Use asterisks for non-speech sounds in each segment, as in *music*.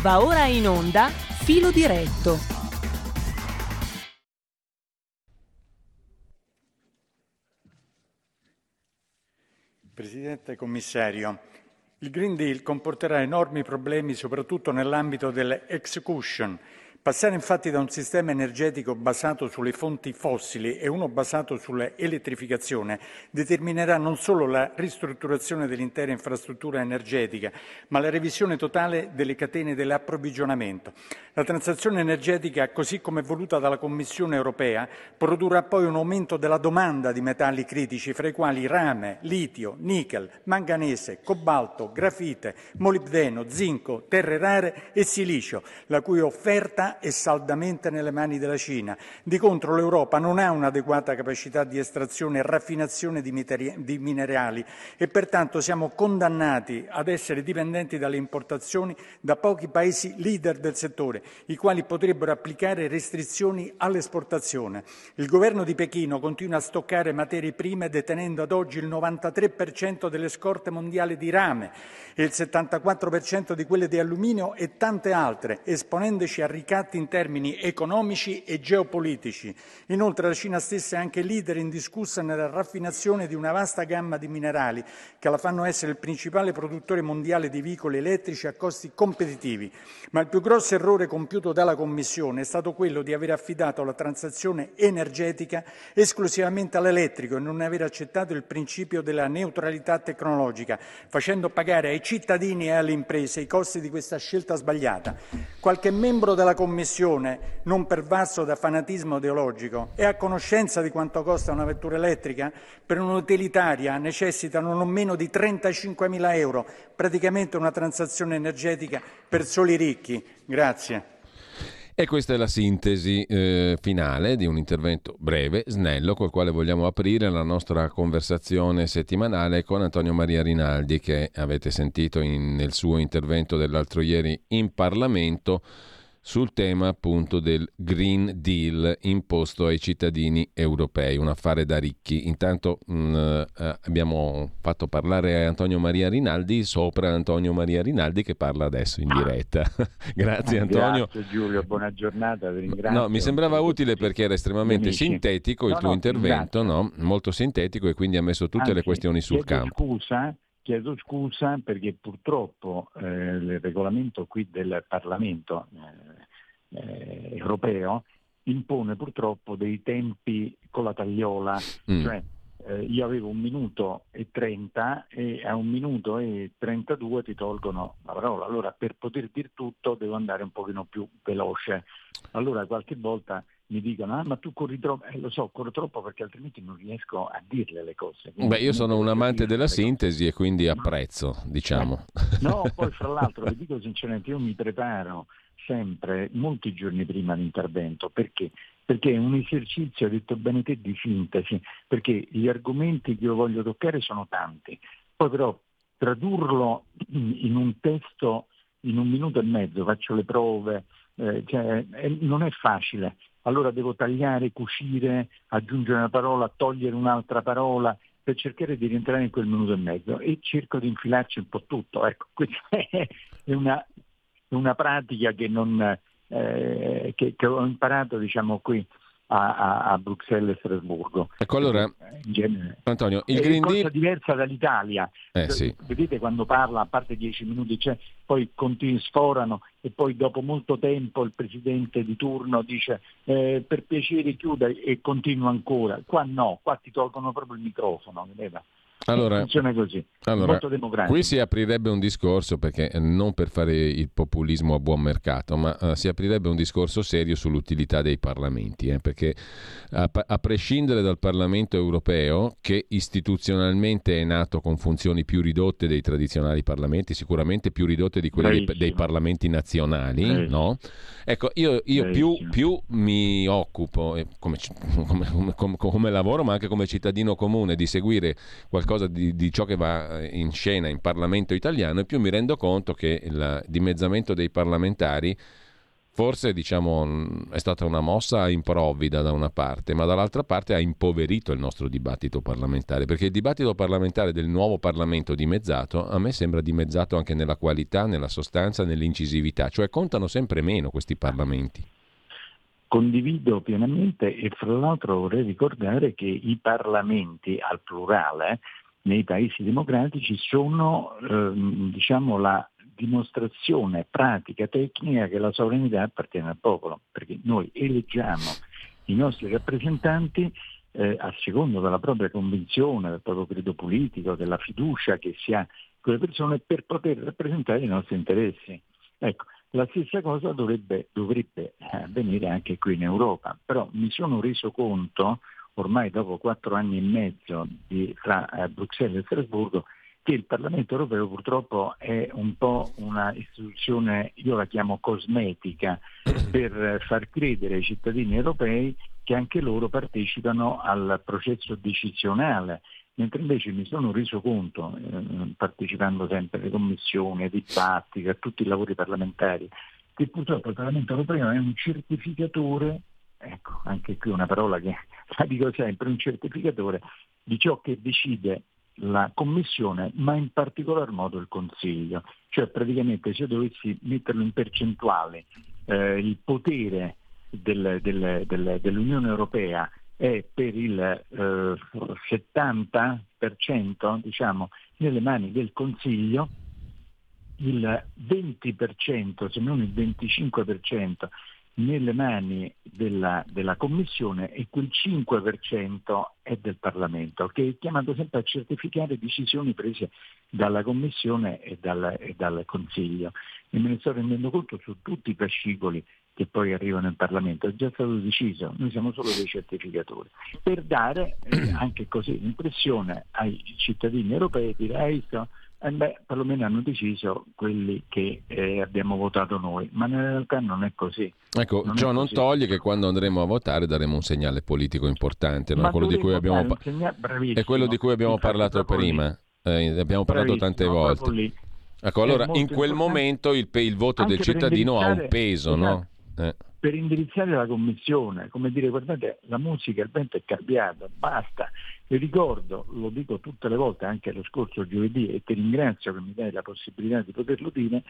Va ora in onda Filo diretto. Presidente Commissario, il Green Deal comporterà enormi problemi soprattutto nell'ambito dell'execution Passare infatti da un sistema energetico basato sulle fonti fossili e uno basato sull'elettrificazione determinerà non solo la ristrutturazione dell'intera infrastruttura energetica, ma la revisione totale delle catene dell'approvvigionamento. La transazione energetica, così come voluta dalla Commissione europea, produrrà poi un aumento della domanda di metalli critici, fra i quali rame, litio, nickel, manganese, cobalto, grafite, molibdeno, zinco, terre rare e silicio, la cui offerta è saldamente nelle mani della Cina. Di contro l'Europa non ha un'adeguata capacità di estrazione e raffinazione di, minerali e pertanto siamo condannati ad essere dipendenti dalle importazioni da pochi paesi leader del settore, i quali potrebbero applicare restrizioni all'esportazione. Il governo di Pechino continua a stoccare materie prime detenendo ad oggi il 93% delle scorte mondiali di rame e il 74% di quelle di alluminio e tante altre, esponendoci a ricatti ricatti in termini economici e geopolitici. Inoltre la Cina stessa è anche leader indiscussa nella raffinazione di una vasta gamma di minerali che la fanno essere il principale produttore mondiale di veicoli elettrici a costi competitivi. Ma il più grosso errore compiuto dalla Commissione è stato quello di aver affidato la transazione energetica esclusivamente all'elettrico e non aver accettato il principio della neutralità tecnologica, facendo pagare ai cittadini e alle imprese i costi di questa scelta sbagliata. Qualche membro della Commissione Commissione, non pervaso da fanatismo ideologico, è a conoscenza di quanto costa una vettura elettrica? Per un'utilitaria necessitano non meno di 35.000 euro, praticamente una transazione energetica per soli ricchi. Grazie. E questa è la sintesi eh, finale di un intervento breve, snello, col quale vogliamo aprire la nostra conversazione settimanale con Antonio Maria Rinaldi, che avete sentito in, nel suo intervento dell'altro ieri in Parlamento sul tema appunto del Green Deal imposto ai cittadini europei, un affare da ricchi. Intanto mh, mm, eh, abbiamo fatto parlare Antonio Maria Rinaldi sopra Antonio Maria Rinaldi che parla adesso in diretta. *laughs* Grazie Antonio. Grazie Giulio, buona giornata, vi ringrazio. No, mi sembrava utile perché era estremamente Amici. sintetico il no, tuo no, intervento, no? molto sintetico e quindi ha messo tutte Anzi, le questioni sul campo. Scusa chiedo scusa perché purtroppo eh, il regolamento qui del Parlamento eh, eh, europeo impone purtroppo dei tempi con la tagliola, mm. cioè eh, io avevo un minuto e trenta e a un minuto e trentadue ti tolgono la parola, allora per poter dire tutto devo andare un pochino più veloce, allora qualche volta mi dicono ah ma tu corri troppo, eh, lo so, corro troppo perché altrimenti non riesco a dirle le cose. Quindi Beh, io sono un amante della sintesi cose. e quindi apprezzo, diciamo. No, *laughs* poi fra l'altro, vi dico sinceramente, io mi preparo sempre molti giorni prima l'intervento, perché? Perché è un esercizio, ha detto bene te, di sintesi, perché gli argomenti che io voglio toccare sono tanti, poi però tradurlo in un testo in un minuto e mezzo, faccio le prove, eh, cioè, eh, non è facile allora devo tagliare, cucire, aggiungere una parola, togliere un'altra parola per cercare di rientrare in quel minuto e mezzo e cerco di infilarci un po' tutto. Ecco, *laughs* questa è una, una pratica che, non, eh, che, che ho imparato diciamo, qui a, a, a Bruxelles e Strasburgo. Ecco allora, Antonio, il è Green Deal... È cosa diversa dall'Italia. Eh, sì. Vedete quando parla, a parte dieci minuti, cioè, poi continui, sforano e poi dopo molto tempo il presidente di turno dice eh, per piacere chiuda e continua ancora. Qua no, qua ti tolgono proprio il microfono. Vedete? Allora, funziona così, allora, Qui si aprirebbe un discorso, perché non per fare il populismo a buon mercato, ma uh, si aprirebbe un discorso serio sull'utilità dei parlamenti, eh, perché a, a, prescindere dal Parlamento europeo, che istituzionalmente è nato con funzioni più ridotte dei tradizionali parlamenti, sicuramente più ridotte di quelle dei, dei, parlamenti nazionali, no? Ecco, io, io più, più, mi occupo, eh, *laughs* come, come, come, come lavoro, ma anche come cittadino comune, di seguire qualcosa qualcosa di, di, ciò che va eh, in scena in Parlamento italiano e più mi rendo conto che il dimezzamento dei parlamentari Forse diciamo, è stata una mossa improvvida da una parte, ma dall'altra parte ha impoverito il nostro dibattito parlamentare, perché il dibattito parlamentare del nuovo Parlamento dimezzato a me sembra dimezzato anche nella qualità, nella sostanza, nell'incisività, cioè contano sempre meno questi Parlamenti. Condivido pienamente e fra l'altro vorrei ricordare che i parlamenti al plurale nei paesi democratici sono eh, diciamo, la dimostrazione pratica, tecnica che la sovranità appartiene al popolo, perché noi eleggiamo i nostri rappresentanti eh, a secondo della propria convinzione, del proprio credo politico, della fiducia che si ha con le persone per poter rappresentare i nostri interessi. Ecco, la stessa cosa dovrebbe, dovrebbe avvenire anche qui in Europa, però mi sono reso conto, ormai dopo quattro anni e mezzo di, tra eh, Bruxelles e Strasburgo, che il Parlamento europeo purtroppo è un po' una istituzione, io la chiamo cosmetica, *coughs* per far credere ai cittadini europei che anche loro partecipano al processo decisionale, mentre invece mi sono reso conto, eh, partecipando sempre alle commissioni, ai dibattiti, a tutti i lavori parlamentari, che purtroppo il Parlamento europeo è un certificatore, ecco, anche qui una parola che *laughs* la dico sempre, un certificatore di ciò che decide la Commissione, ma in particolar modo il Consiglio. Cioè praticamente se dovessi metterlo in percentuale, eh, il potere del, del, del, dell'Unione Europea è per il eh, 70% diciamo, nelle mani del Consiglio, il 20%, se non il 25% nelle mani della, della, Commissione e quel 5% è del Parlamento, che è chiamato sempre a certificare decisioni prese dalla Commissione e dal, e dal Consiglio. E me ne sto rendendo conto su tutti i fascicoli che poi arrivano in Parlamento, è già stato deciso, noi siamo solo dei certificatori, per dare eh, *clears throat* anche così l'impressione ai cittadini europei di dire ah, eh beh, perlomeno hanno deciso quelli che eh, abbiamo votato noi, ma in realtà non è così. Ecco, non ciò non così. toglie che quando andremo a votare daremo un segnale politico importante, no? quello, di cui, abbiamo, pa- è quello di cui abbiamo parlato prima, eh, abbiamo parlato tante volte. Ecco, allora in quel momento il, il voto del cittadino ha un peso, no? Esatto. Eh per indirizzare la commissione, come dire guardate la musica, il vento è cambiato, basta. Vi ricordo, lo dico tutte le volte anche lo scorso giovedì e ti ringrazio che mi dai la possibilità di poterlo dire,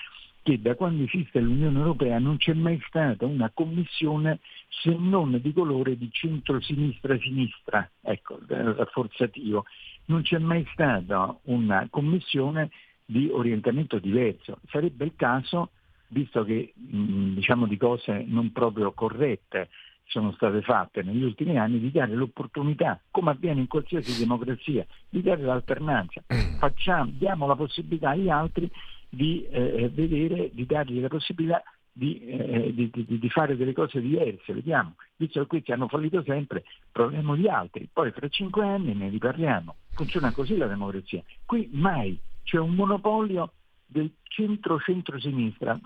che da quando esiste l'Unione Europea non c'è mai stata una commissione se non di colore di centro-sinistra-sinistra, ecco, rafforzativo. Non c'è mai stata una commissione di orientamento diverso. Sarebbe il caso visto che diciamo di cose non proprio corrette sono state fatte negli ultimi anni, di dare l'opportunità, come avviene in qualsiasi democrazia, di dare l'alternanza. Facciamo, diamo la possibilità agli altri di eh, vedere, di dargli la possibilità di, eh, di, di, di, fare delle cose diverse, vediamo, visto che questi hanno fallito sempre, proviamo gli altri, poi fra cinque anni ne riparliamo. Funziona così la democrazia. Qui mai c'è un monopolio del centro-centro-sinistra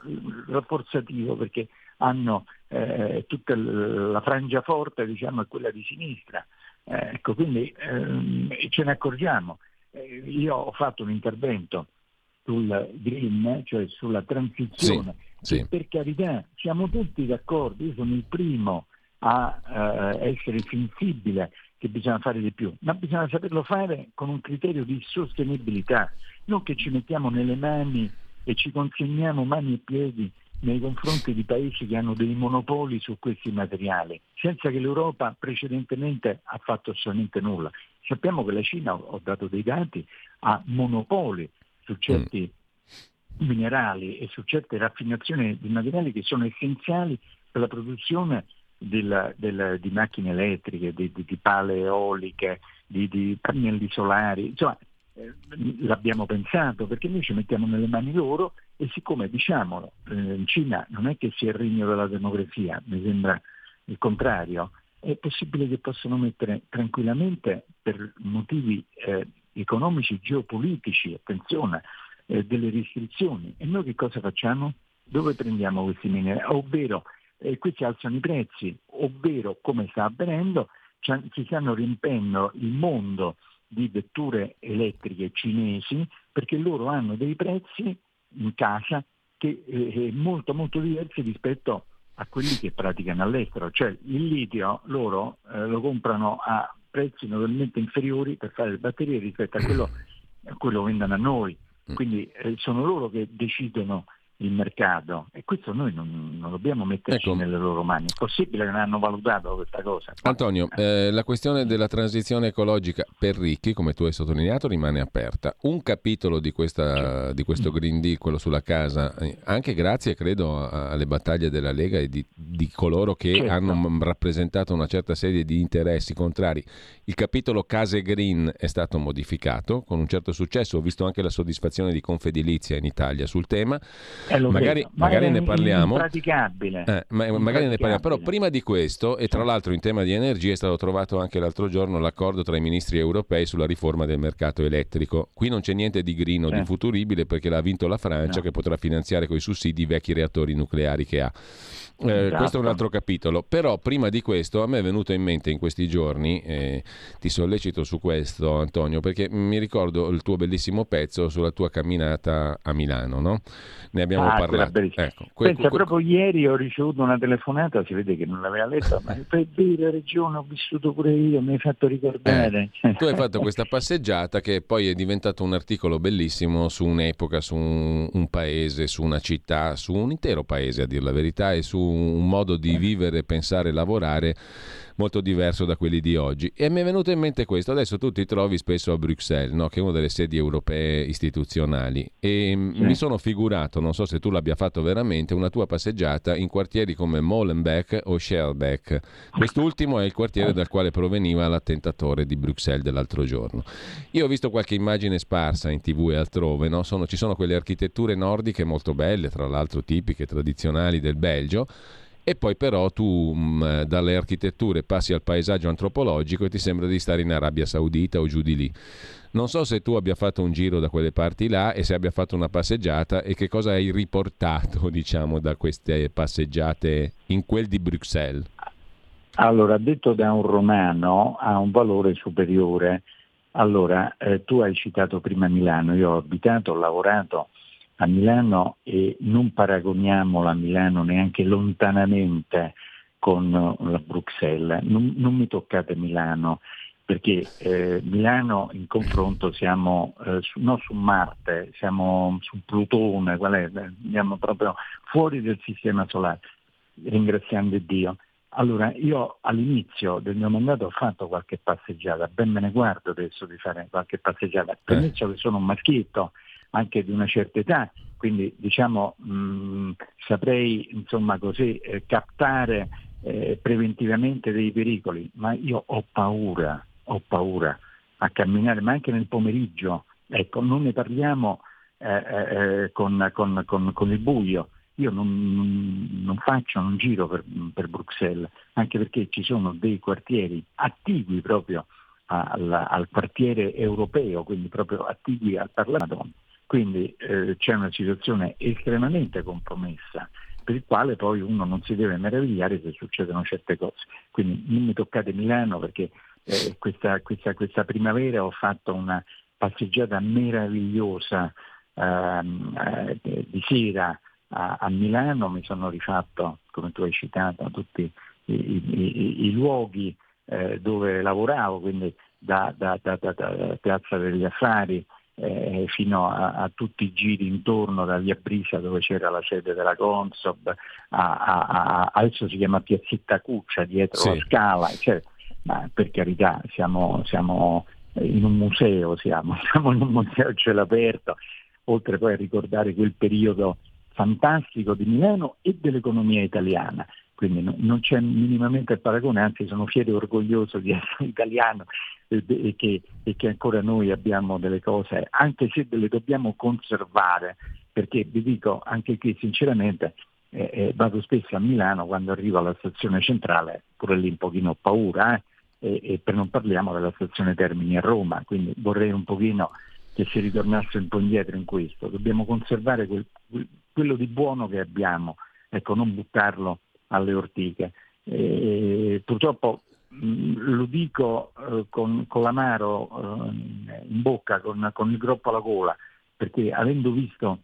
rafforzativo perché hanno eh, tutta la frangia forte diciamo, è quella di sinistra. Eh, ecco, quindi ehm, ce ne accorgiamo. Eh, io ho fatto un intervento sul green, cioè sulla transizione, sì, sì. per carità siamo tutti d'accordo, io sono il primo a eh, essere sensibile che bisogna fare di più, ma bisogna saperlo fare con un criterio di sostenibilità, non che ci mettiamo nelle mani e ci consegniamo mani e piedi nei confronti di paesi che hanno dei monopoli su questi materiali, senza che l'Europa precedentemente ha fatto assolutamente nulla. Sappiamo che la Cina, ho dato dei dati, ha monopoli su certi mm. minerali e su certe raffinazioni di materiali che sono essenziali per la produzione della, della, di macchine elettriche, di, di, di pale eoliche, di, di pannelli solari, insomma eh, l'abbibiamo pensato perché noi ci mettiamo nelle mani loro e siccome diciamolo eh, in Cina non è che sia il regno della democrazia, mi sembra il contrario, è possibile che possano mettere tranquillamente per motivi eh, economici, geopolitici, attenzione, eh, delle restrizioni. E noi che cosa facciamo? Dove prendiamo questi minerali? Ovvero e questi alzano i prezzi, ovvero come sta avvenendo ci stanno riempendo il mondo di vetture elettriche cinesi perché loro hanno dei prezzi in casa che eh, molto molto diversi rispetto a quelli che praticano all'estero, cioè il litio loro eh, lo comprano a prezzi notevolmente inferiori per fare le batterie rispetto a quello, a quello che vendono a noi, quindi eh, sono loro che decidono il mercato e questo noi non, non dobbiamo metterci ecco. nelle loro mani. È possibile che non hanno valutato questa cosa. Antonio, eh, la questione della transizione ecologica per ricchi, come tu hai sottolineato, rimane aperta. Un capitolo di, questa, di questo Green Deal, quello sulla casa, eh, anche grazie credo alle battaglie della Lega e di, di coloro che certo. hanno rappresentato una certa serie di interessi contrari, il capitolo case green è stato modificato con un certo successo. Ho visto anche la soddisfazione di Confedilizia in Italia sul tema. Eh, magari, magari ne parliamo. Impraticabile. Eh, ma, magari ne parliamo. Però prima di questo, e tra l'altro in tema di energia, è stato trovato anche l'altro giorno l'accordo tra i ministri europei sulla riforma del mercato elettrico. Qui non c'è niente di green o di futuribile perché l'ha vinto la Francia no. che potrà finanziare con i sussidi i vecchi reattori nucleari che ha. Eh, esatto. Questo è un altro capitolo. Però prima di questo a me è venuto in mente in questi giorni, eh, ti sollecito su questo Antonio, perché mi ricordo il tuo bellissimo pezzo sulla tua camminata a Milano, no? Ne abbiamo ah, parlato. Ecco, que- Pensa, que- proprio ieri ho ricevuto una telefonata, si vede che non l'aveva letta, ma *laughs* per dire regione ho vissuto pure io, mi hai fatto ricordare. Eh, tu hai fatto questa passeggiata che poi è diventato un articolo bellissimo su un'epoca, su un, un paese, su una città, su un intero paese a dire la verità e su un modo di vivere, pensare, lavorare molto diverso da quelli di oggi. E mi è venuto in mente questo, adesso tu ti trovi spesso a Bruxelles, no? che è una delle sedi europee istituzionali, e sì. mi sono figurato, non so se tu l'abbia fatto veramente, una tua passeggiata in quartieri come Molenbeek o Scherbeck. Quest'ultimo è il quartiere dal quale proveniva l'attentatore di Bruxelles dell'altro giorno. Io ho visto qualche immagine sparsa in tv e altrove, no? sono, ci sono quelle architetture nordiche molto belle, tra l'altro tipiche, tradizionali del Belgio, e poi però tu mh, mm, dalle architetture passi al paesaggio antropologico e ti sembra di stare in Arabia Saudita o giù di lì. Non so se tu abbia fatto un giro da quelle parti là e se abbia fatto una passeggiata e che cosa hai riportato, *laughs* diciamo, da queste passeggiate in quel di Bruxelles. Allora, detto da un romano, ha un valore superiore. Allora, eh, tu hai citato prima Milano, io ho abitato, ho lavorato a Milano e non paragoniamola a Milano neanche lontanamente con la Bruxelles. Non, non mi toccate Milano perché eh, Milano in confronto siamo eh, su, non su Marte, siamo su Plutone, qual è? andiamo proprio fuori del sistema solare, ringraziando Dio. Allora, io all'inizio del mio mandato ho fatto qualche passeggiata, ben me ne guardo adesso di fare qualche passeggiata, permesso eh. che sono un maschietto anche di una certa età, quindi diciamo mh, saprei insomma così eh, captare eh, preventivamente dei pericoli, ma io ho paura, ho paura a camminare, ma anche nel pomeriggio, ecco, non ne parliamo eh, eh, eh con, con, con, con, il buio. Io non, non faccio un giro per, per, Bruxelles, anche perché ci sono dei quartieri attigui proprio al, al quartiere europeo, quindi proprio attigui al Parlamento, quindi eh, c'è una situazione estremamente compromessa per il quale poi uno non si deve meravigliare se succedono certe cose. Quindi non mi toccate Milano perché eh, questa, questa, questa, primavera ho fatto una passeggiata meravigliosa ehm, eh, di sera a, a, Milano, mi sono rifatto, come tu hai citato, tutti i, i, i, i luoghi eh, dove lavoravo, quindi da, da, da, da Piazza degli Affari eh, fino a, a, tutti i giri intorno da via Brisa dove c'era la sede della Consob, a, a, adesso si chiama Piazzetta Cuccia dietro sì. la scala, cioè, ma per carità siamo, siamo, in un museo, siamo, *laughs* siamo in un museo a cielo aperto, oltre poi a ricordare quel periodo fantastico di Milano e dell'economia italiana quindi non c'è minimamente il paragone, anzi sono fiero e orgoglioso di essere *laughs* italiano e, e, che, e, che, ancora noi abbiamo delle cose, anche se le dobbiamo conservare, perché vi dico anche qui sinceramente, eh, eh, vado spesso a Milano quando arrivo alla stazione centrale, pure lì un pochino ho paura, eh, e, e per non parliamo della stazione Termini a Roma, quindi vorrei un pochino che si ritornasse un po' indietro in questo, dobbiamo conservare quel, quello di buono che abbiamo, ecco, non buttarlo alle ortiche. E purtroppo mh, mm, lo dico eh, con, con, l'amaro eh, in bocca, con, con, il groppo alla gola, perché avendo visto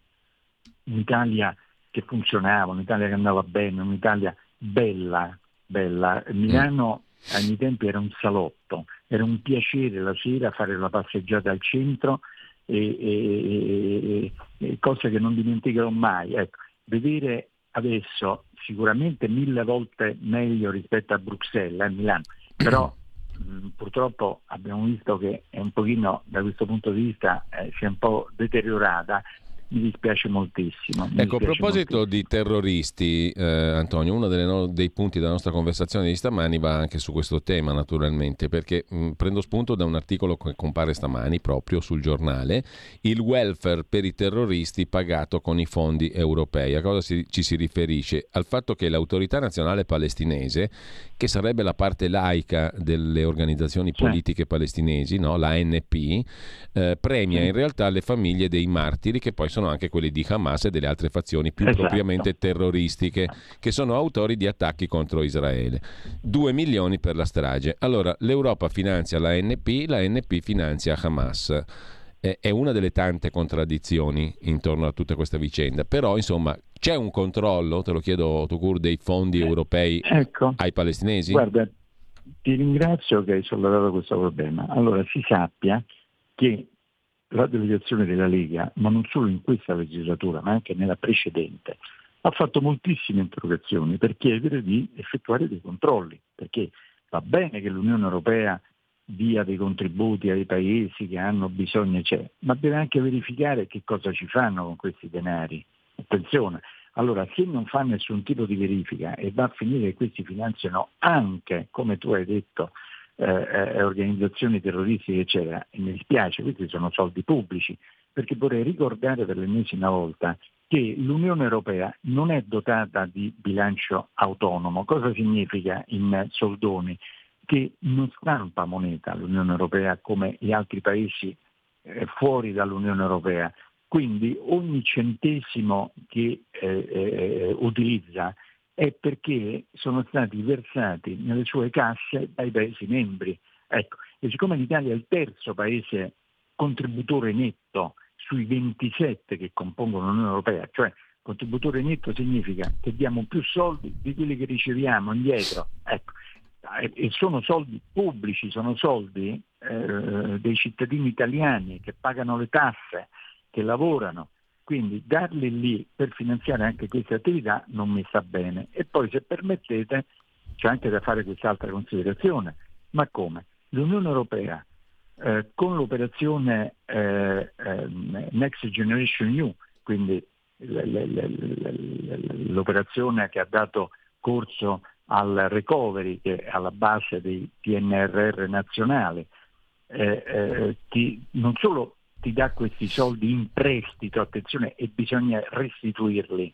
in Italia che funzionava, un'Italia che andava bene, un'Italia bella, bella. Milano ai miei tempi era un salotto, era un piacere la sera fare la passeggiata al centro e, e, e cose che non dimenticherò mai. Ecco, vedere adesso sicuramente mille volte meglio rispetto a Bruxelles, a eh, Milano, *clears throat* però mh, purtroppo abbiamo visto che è un pochino da questo punto di vista eh, si è un po' deteriorata mi dispiace moltissimo. Mi ecco, dispiace a proposito moltissimo. di terroristi, eh, Antonio, uno no- dei punti della nostra conversazione di stamani va anche su questo tema, naturalmente, perché mh, prendo spunto da un articolo che compare stamani proprio sul giornale, il welfare per i terroristi pagato con i fondi europei. A cosa si, ci si riferisce? Al fatto che l'autorità nazionale palestinese, che sarebbe la parte laica delle organizzazioni politiche sì. palestinesi, no? la ANP, eh, premia in realtà le famiglie dei martiri che poi sono sono anche quelli di Hamas e delle altre fazioni più esatto. propriamente terroristiche che sono autori di attacchi contro Israele. 2 milioni per la strage. Allora, l'Europa finanzia la NP, la NP finanzia Hamas. È una delle tante contraddizioni intorno a tutta questa vicenda, però insomma c'è un controllo, te lo chiedo Tukur, dei fondi europei ecco, ai palestinesi? Guarda, ti ringrazio che hai sollevato questo problema. Allora si sappia che la delegazione della Lega, ma non solo in questa legislatura, ma anche nella precedente, ha fatto moltissime interrogazioni per chiedere di effettuare dei controlli, perché va bene che l'Unione Europea dia dei contributi ai paesi che hanno bisogno, c'è, ma deve anche verificare che cosa ci fanno con questi denari. Attenzione, allora se non fa nessun tipo di verifica e va a finire che questi finanziano anche, come tu hai detto, eh, eh, organizzazioni terroristiche, eccetera. E mi dispiace, questi sono soldi pubblici, perché vorrei ricordare per l'ennesima volta che l'Unione Europea non è dotata di bilancio autonomo. Cosa significa in soldoni? Che non stampa moneta l'Unione Europea come gli altri paesi eh, fuori dall'Unione Europea. Quindi ogni centesimo che eh, eh, utilizza è perché sono stati versati nelle sue casse dai Paesi membri. Ecco, e siccome l'Italia è il terzo Paese contributore netto sui 27 che compongono l'Unione Europea, cioè contributore netto significa che diamo più soldi di quelli che riceviamo indietro. Ecco, e sono soldi pubblici, sono soldi eh, dei cittadini italiani che pagano le tasse, che lavorano, quindi darli lì per finanziare anche queste attività non mi sta bene. E poi se permettete c'è anche da fare quest'altra considerazione. Ma come? L'Unione Europea eh, con l'operazione eh, eh, Next Generation New, quindi l'operazione che ha dato corso al recovery che è alla base dei PNRR nazionali, eh, eh, ti, non solo ti dà questi soldi in prestito, attenzione, e bisogna restituirli,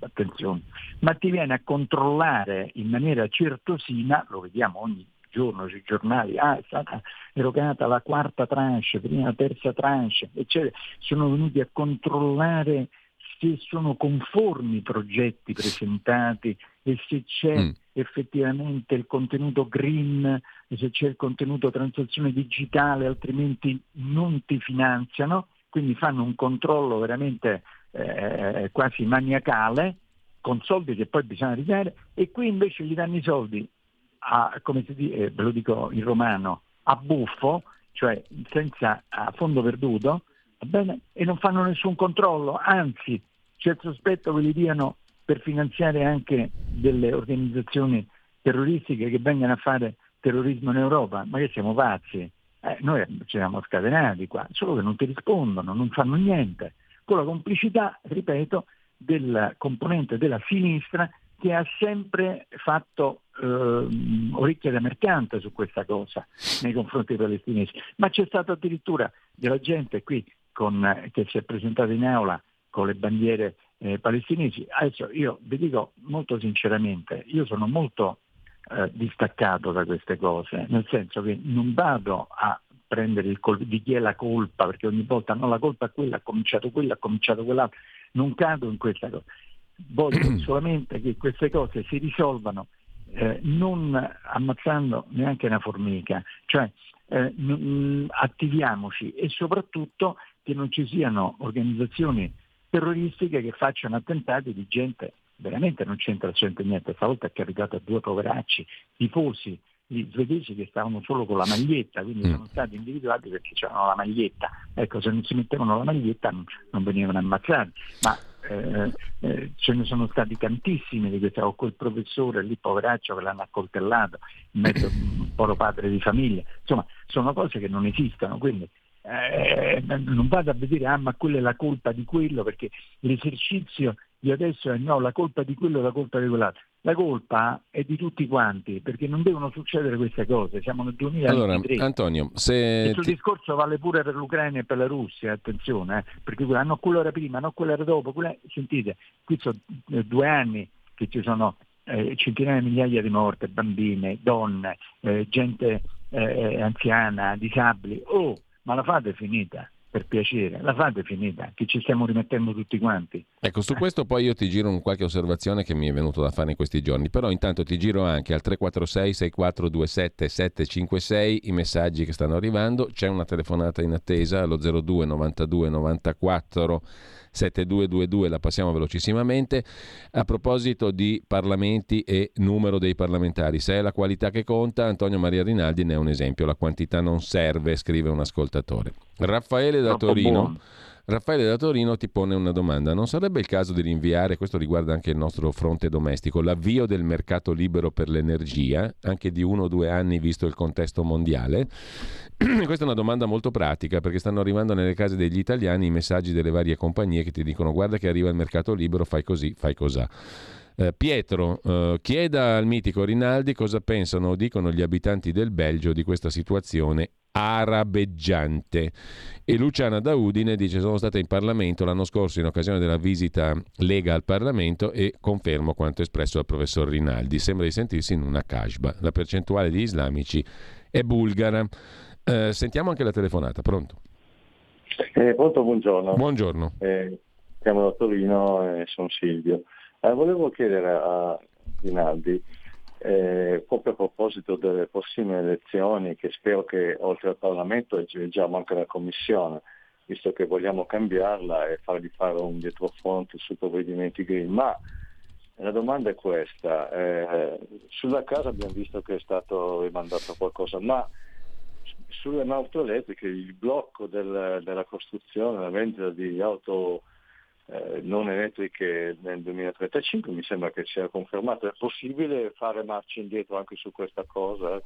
attenzione, ma ti viene a controllare in maniera certosina, lo vediamo ogni giorno sui giornali, ah, è stata erogata la quarta tranche, prima la terza tranche, eccetera, sono venuti a controllare se sono conformi i progetti presentati e se c'è mm. effettivamente il contenuto green, se c'è il contenuto transazione digitale, altrimenti non ti finanziano, quindi fanno un controllo veramente eh, quasi maniacale con soldi che poi bisogna ridare e qui invece gli danno i soldi a, come si dice, eh, ve lo dico in romano, a buffo, cioè senza a fondo perduto, bene? E non fanno nessun controllo, anzi c'è il sospetto che li diano per finanziare anche delle organizzazioni terroristiche che vengano a fare terrorismo in Europa. Ma che siamo pazzi? Eh, noi ci siamo scatenati qua, solo che non ti rispondono, non fanno niente, con la complicità, ripeto, del componente della sinistra che ha sempre fatto eh, orecchie da mercante su questa cosa nei confronti dei palestinesi. Ma c'è stata addirittura della gente qui con, che si è presentata in aula con le bandiere eh, palestinesi. Adesso io vi dico molto sinceramente, io sono molto eh, distaccato da queste cose, nel senso che non vado a prendere il colpo di chi è la colpa, perché ogni volta no, la colpa è quella, ha cominciato quella, ha cominciato quell'altro, non cado in questa cosa. Voglio *clears throat* solamente che queste cose si risolvano eh, non ammazzando neanche una formica, cioè eh, n- attiviamoci e soprattutto che non ci siano organizzazioni terroristiche che facciano attentati di gente veramente non c'entra gente niente, stavolta è capitato a due poveracci tifosi gli svedesi che stavano solo con la maglietta, quindi mm. sono stati individuati perché c'erano la maglietta. Ecco, se non si mettevano la maglietta non, non venivano ammazzati. Ma eh, eh, ce ne sono stati tantissimi di questi, o quel professore lì poveraccio che l'hanno accoltellato in mezzo a un poro padre di famiglia. Insomma, sono cose che non esistono, quindi eh, non vado a vedere, ah ma quella è la colpa di quello, perché l'esercizio di adesso è no, la colpa di quello è la colpa di quell'altro. La colpa è di tutti quanti, perché non devono succedere queste cose. Siamo nel 2023. Allora, Antonio, se... Questo ti... discorso vale pure per l'Ucraina e per la Russia, attenzione, eh, perché quella, no, quello era prima, no, quello era dopo. Quella... Sentite, qui sono eh, due anni che ci sono eh, centinaia di migliaia di morte, bambine, donne, eh, gente eh, anziana, disabili. Oh, ma la fate finita per piacere, la fate finita, che ci stiamo rimettendo tutti quanti. Ecco, su questo poi io ti giro un qualche osservazione che mi è venuto da fare in questi giorni, però intanto ti giro anche al 346 6427 756 i messaggi che stanno arrivando, c'è una telefonata in attesa allo 02 92 94 7222, la passiamo velocissimamente. A proposito di parlamenti e numero dei parlamentari, se è la qualità che conta, Antonio Maria Rinaldi ne è un esempio, la quantità non serve, scrive un ascoltatore. Raffaele da Torino. Raffaele da Torino ti pone una domanda. Non sarebbe il caso di rinviare, questo riguarda anche il nostro fronte domestico, l'avvio del mercato libero per l'energia, anche di uno o due anni visto il contesto mondiale? *clears throat* Questa è una domanda molto pratica perché stanno arrivando nelle case degli italiani i messaggi delle varie compagnie che ti dicono guarda che arriva il mercato libero, fai così, fai cos'ha. Eh, Pietro eh, chieda al mitico Rinaldi cosa pensano o dicono gli abitanti del Belgio di questa situazione arabeggiante. E Luciana da Udine dice sono stata in Parlamento l'anno scorso in occasione della visita Lega al Parlamento e confermo quanto espresso dal professor Rinaldi. Sembra di sentirsi in una cashba. La percentuale di islamici è bulgara. Eh, sentiamo anche la telefonata, pronto? Eh, pronto, buongiorno. Buongiorno. Eh, siamo da Torino e sono Silvio. Eh, volevo chiedere a Rinaldi eh, proprio a proposito delle prossime elezioni, che spero che oltre al Parlamento eleggiamo anche la Commissione, visto che vogliamo cambiarla e fargli fare un dietrofront sui provvedimenti green. Ma la domanda è questa, eh, sulla casa abbiamo visto che è stato rimandato qualcosa, ma sulle auto elettriche il blocco del, della costruzione, la vendita di auto eh, non elettriche nel 2035, mi sembra che sia confermato. È possibile fare marcia indietro anche su questa cosa?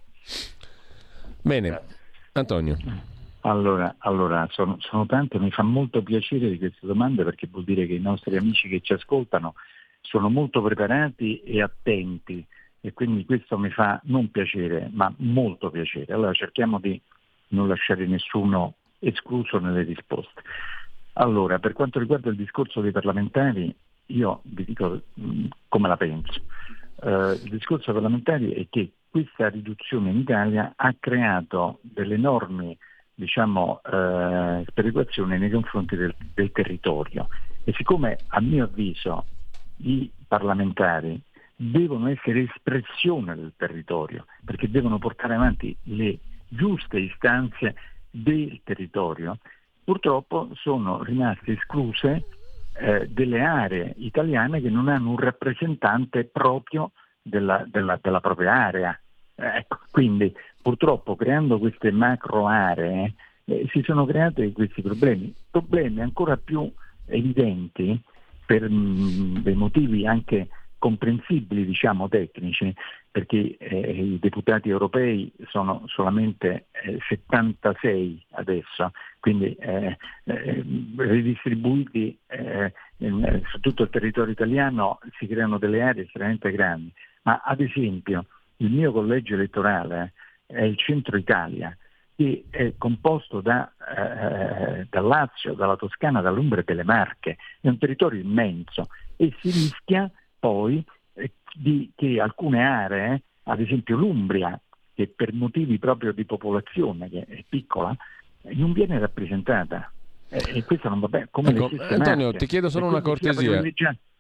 Bene. Antonio. Allora, allora sono, sono, tante, mi fa molto piacere di queste domande perché vuol dire che i nostri amici che ci ascoltano sono molto preparati e attenti e quindi questo mi fa non piacere, ma molto piacere. Allora cerchiamo di non lasciare nessuno escluso nelle risposte. Allora, per quanto riguarda il discorso dei parlamentari, io vi dico mm, come la penso. Uh, il discorso dei parlamentari è che questa riduzione in Italia ha creato delle enormi diciamo, uh, sperequazioni nei confronti del, del territorio e siccome a mio avviso i parlamentari devono essere espressione del territorio, perché devono portare avanti le giuste istanze del territorio, purtroppo sono rimaste escluse eh, delle aree italiane che non hanno un rappresentante proprio della, della, della propria area. Ecco, quindi purtroppo creando queste macro aree eh, si sono creati questi problemi, problemi ancora più evidenti per mh, mm, dei motivi anche comprensibili, diciamo tecnici, perché eh, i deputati europei sono solamente eh, 76 adesso, quindi eh, eh ridistribuiti eh, in, su tutto il territorio italiano si creano delle aree estremamente grandi. Ma ad esempio il mio collegio elettorale è il centro Italia, che è composto da, eh, dal Lazio, dalla Toscana, dall'Umbria e delle Marche, è un territorio immenso e si rischia poi eh, di, che alcune aree, ad esempio l'Umbria, che per motivi proprio di popolazione, che è piccola, non viene rappresentata. Eh, e questo non va bene. Come ecco, Antonio, ti chiedo solo una cortesia.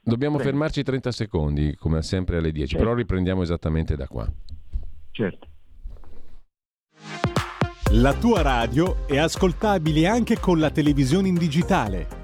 Dobbiamo Beh. fermarci 30 secondi, come sempre alle 10, certo. però riprendiamo esattamente da qua. Certo. La tua radio è ascoltabile anche con la televisione in digitale.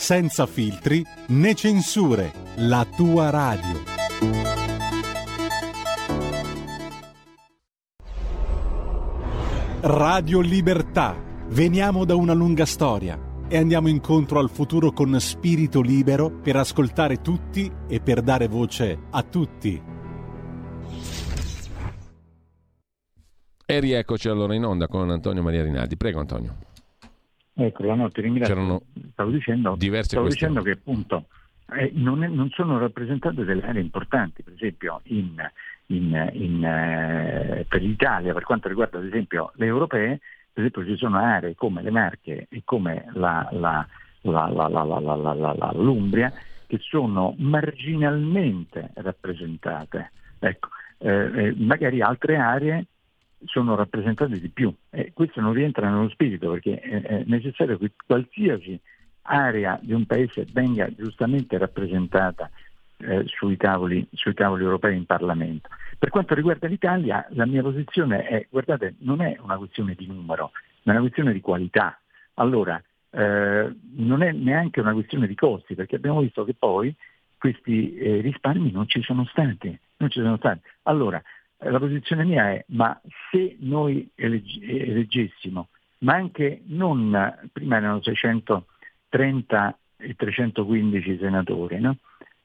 senza filtri né censure, la tua radio. Radio Libertà. Veniamo da una lunga storia e andiamo incontro al futuro con spirito libero per ascoltare tutti e per dare voce a tutti. E rieccoci allora in onda con Antonio Maria Rinaldi. Prego Antonio. Ecco, la notte ringrazio. C'erano stavo dicendo, stavo dicendo che appunto eh, non, è, non, sono rappresentate delle aree importanti, per esempio in, in, in, eh, per l'Italia, per quanto riguarda ad esempio le europee, per esempio ci sono aree come le Marche e come la, la, la, l'Umbria che sono marginalmente rappresentate. Ecco, eh, magari altre aree sono rappresentate di più e questo non rientra nello spirito perché è necessario che qualsiasi area di un paese venga giustamente rappresentata eh, sui, tavoli, sui, tavoli, europei in Parlamento. Per quanto riguarda l'Italia, la mia posizione è, guardate, non è una questione di numero, ma è una questione di qualità. Allora, eh, non è neanche una questione di costi, perché abbiamo visto che poi questi eh, risparmi non ci sono stati. Non ci sono stati. Allora, la posizione mia è, ma se noi eleggessimo, ma anche non, prima erano 630 e 315 senatori, no?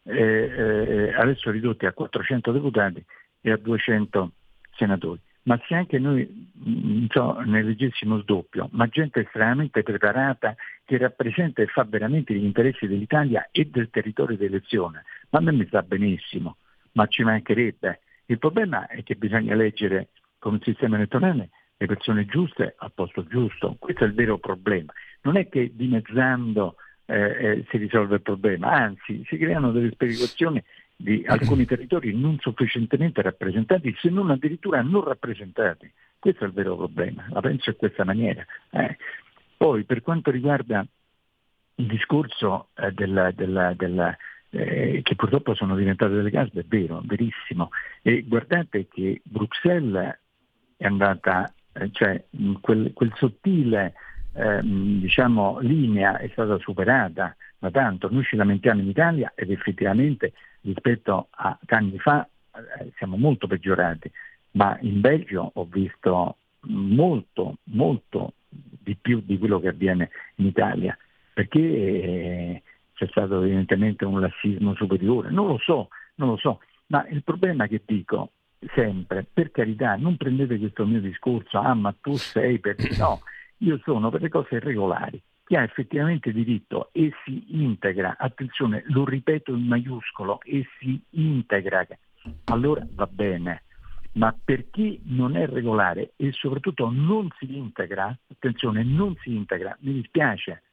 eh, eh, adesso ridotti a 400 deputati e a 200 senatori. Ma se anche noi mm, so, ne leggessimo sdoppio, ma gente estremamente preparata che rappresenta e fa veramente gli interessi dell'Italia e del territorio di elezione, ma a me mi sta benissimo, ma ci mancherebbe. Il problema è che bisogna eleggere con un sistema elettorale le persone giuste al posto giusto. Questo è il vero problema. Non è che dimezzando eh, eh, si risolve il problema, anzi si creano delle speculazioni di alcuni *clears throat* territori non sufficientemente rappresentati, se non addirittura non rappresentati. Questo è il vero problema, la penso in questa maniera. Eh. Poi per quanto riguarda il discorso eh, della, della, della eh, che purtroppo sono diventate delle case, è vero, verissimo. E guardate che Bruxelles è andata, eh, cioè quel, quel sottile eh, diciamo, linea è stata superata da tanto. Noi ci lamentiamo in Italia ed effettivamente rispetto a anni fa eh, siamo molto peggiorati, ma in Belgio ho visto molto, molto di più di quello che avviene in Italia, perché eh, c'è stato evidentemente un lassismo superiore, non lo so, non lo so, ma il problema che dico sempre, per carità, non prendete questo mio discorso, ah ma tu sei per... *clears throat* No, io sono per le cose regolari, chi ha effettivamente diritto e si integra, attenzione, lo ripeto in maiuscolo, e si integra, allora va bene. Ma per chi non è regolare e soprattutto non si integra, attenzione, non si integra, mi dispiace,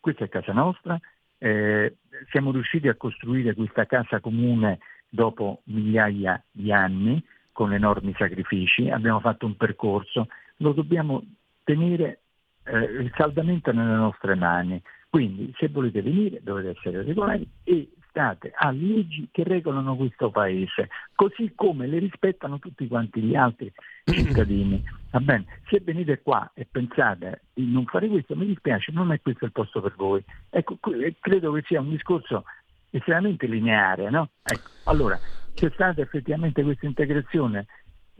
questa è casa nostra, eh, siamo riusciti a costruire questa casa comune dopo migliaia di anni con enormi sacrifici, abbiamo fatto un percorso, lo dobbiamo tenere eh, saldamente nelle nostre mani. Quindi se volete venire dovete essere regolari e state a leggi che regolano questo paese, così come le rispettano tutti quanti gli altri *clears throat* cittadini. Va bene? Se venite qua e pensate di non fare questo, mi dispiace, non è questo il posto per voi. Ecco, eh, credo che sia un discorso estremamente lineare, no? Ecco, allora, c'è stata effettivamente questa integrazione?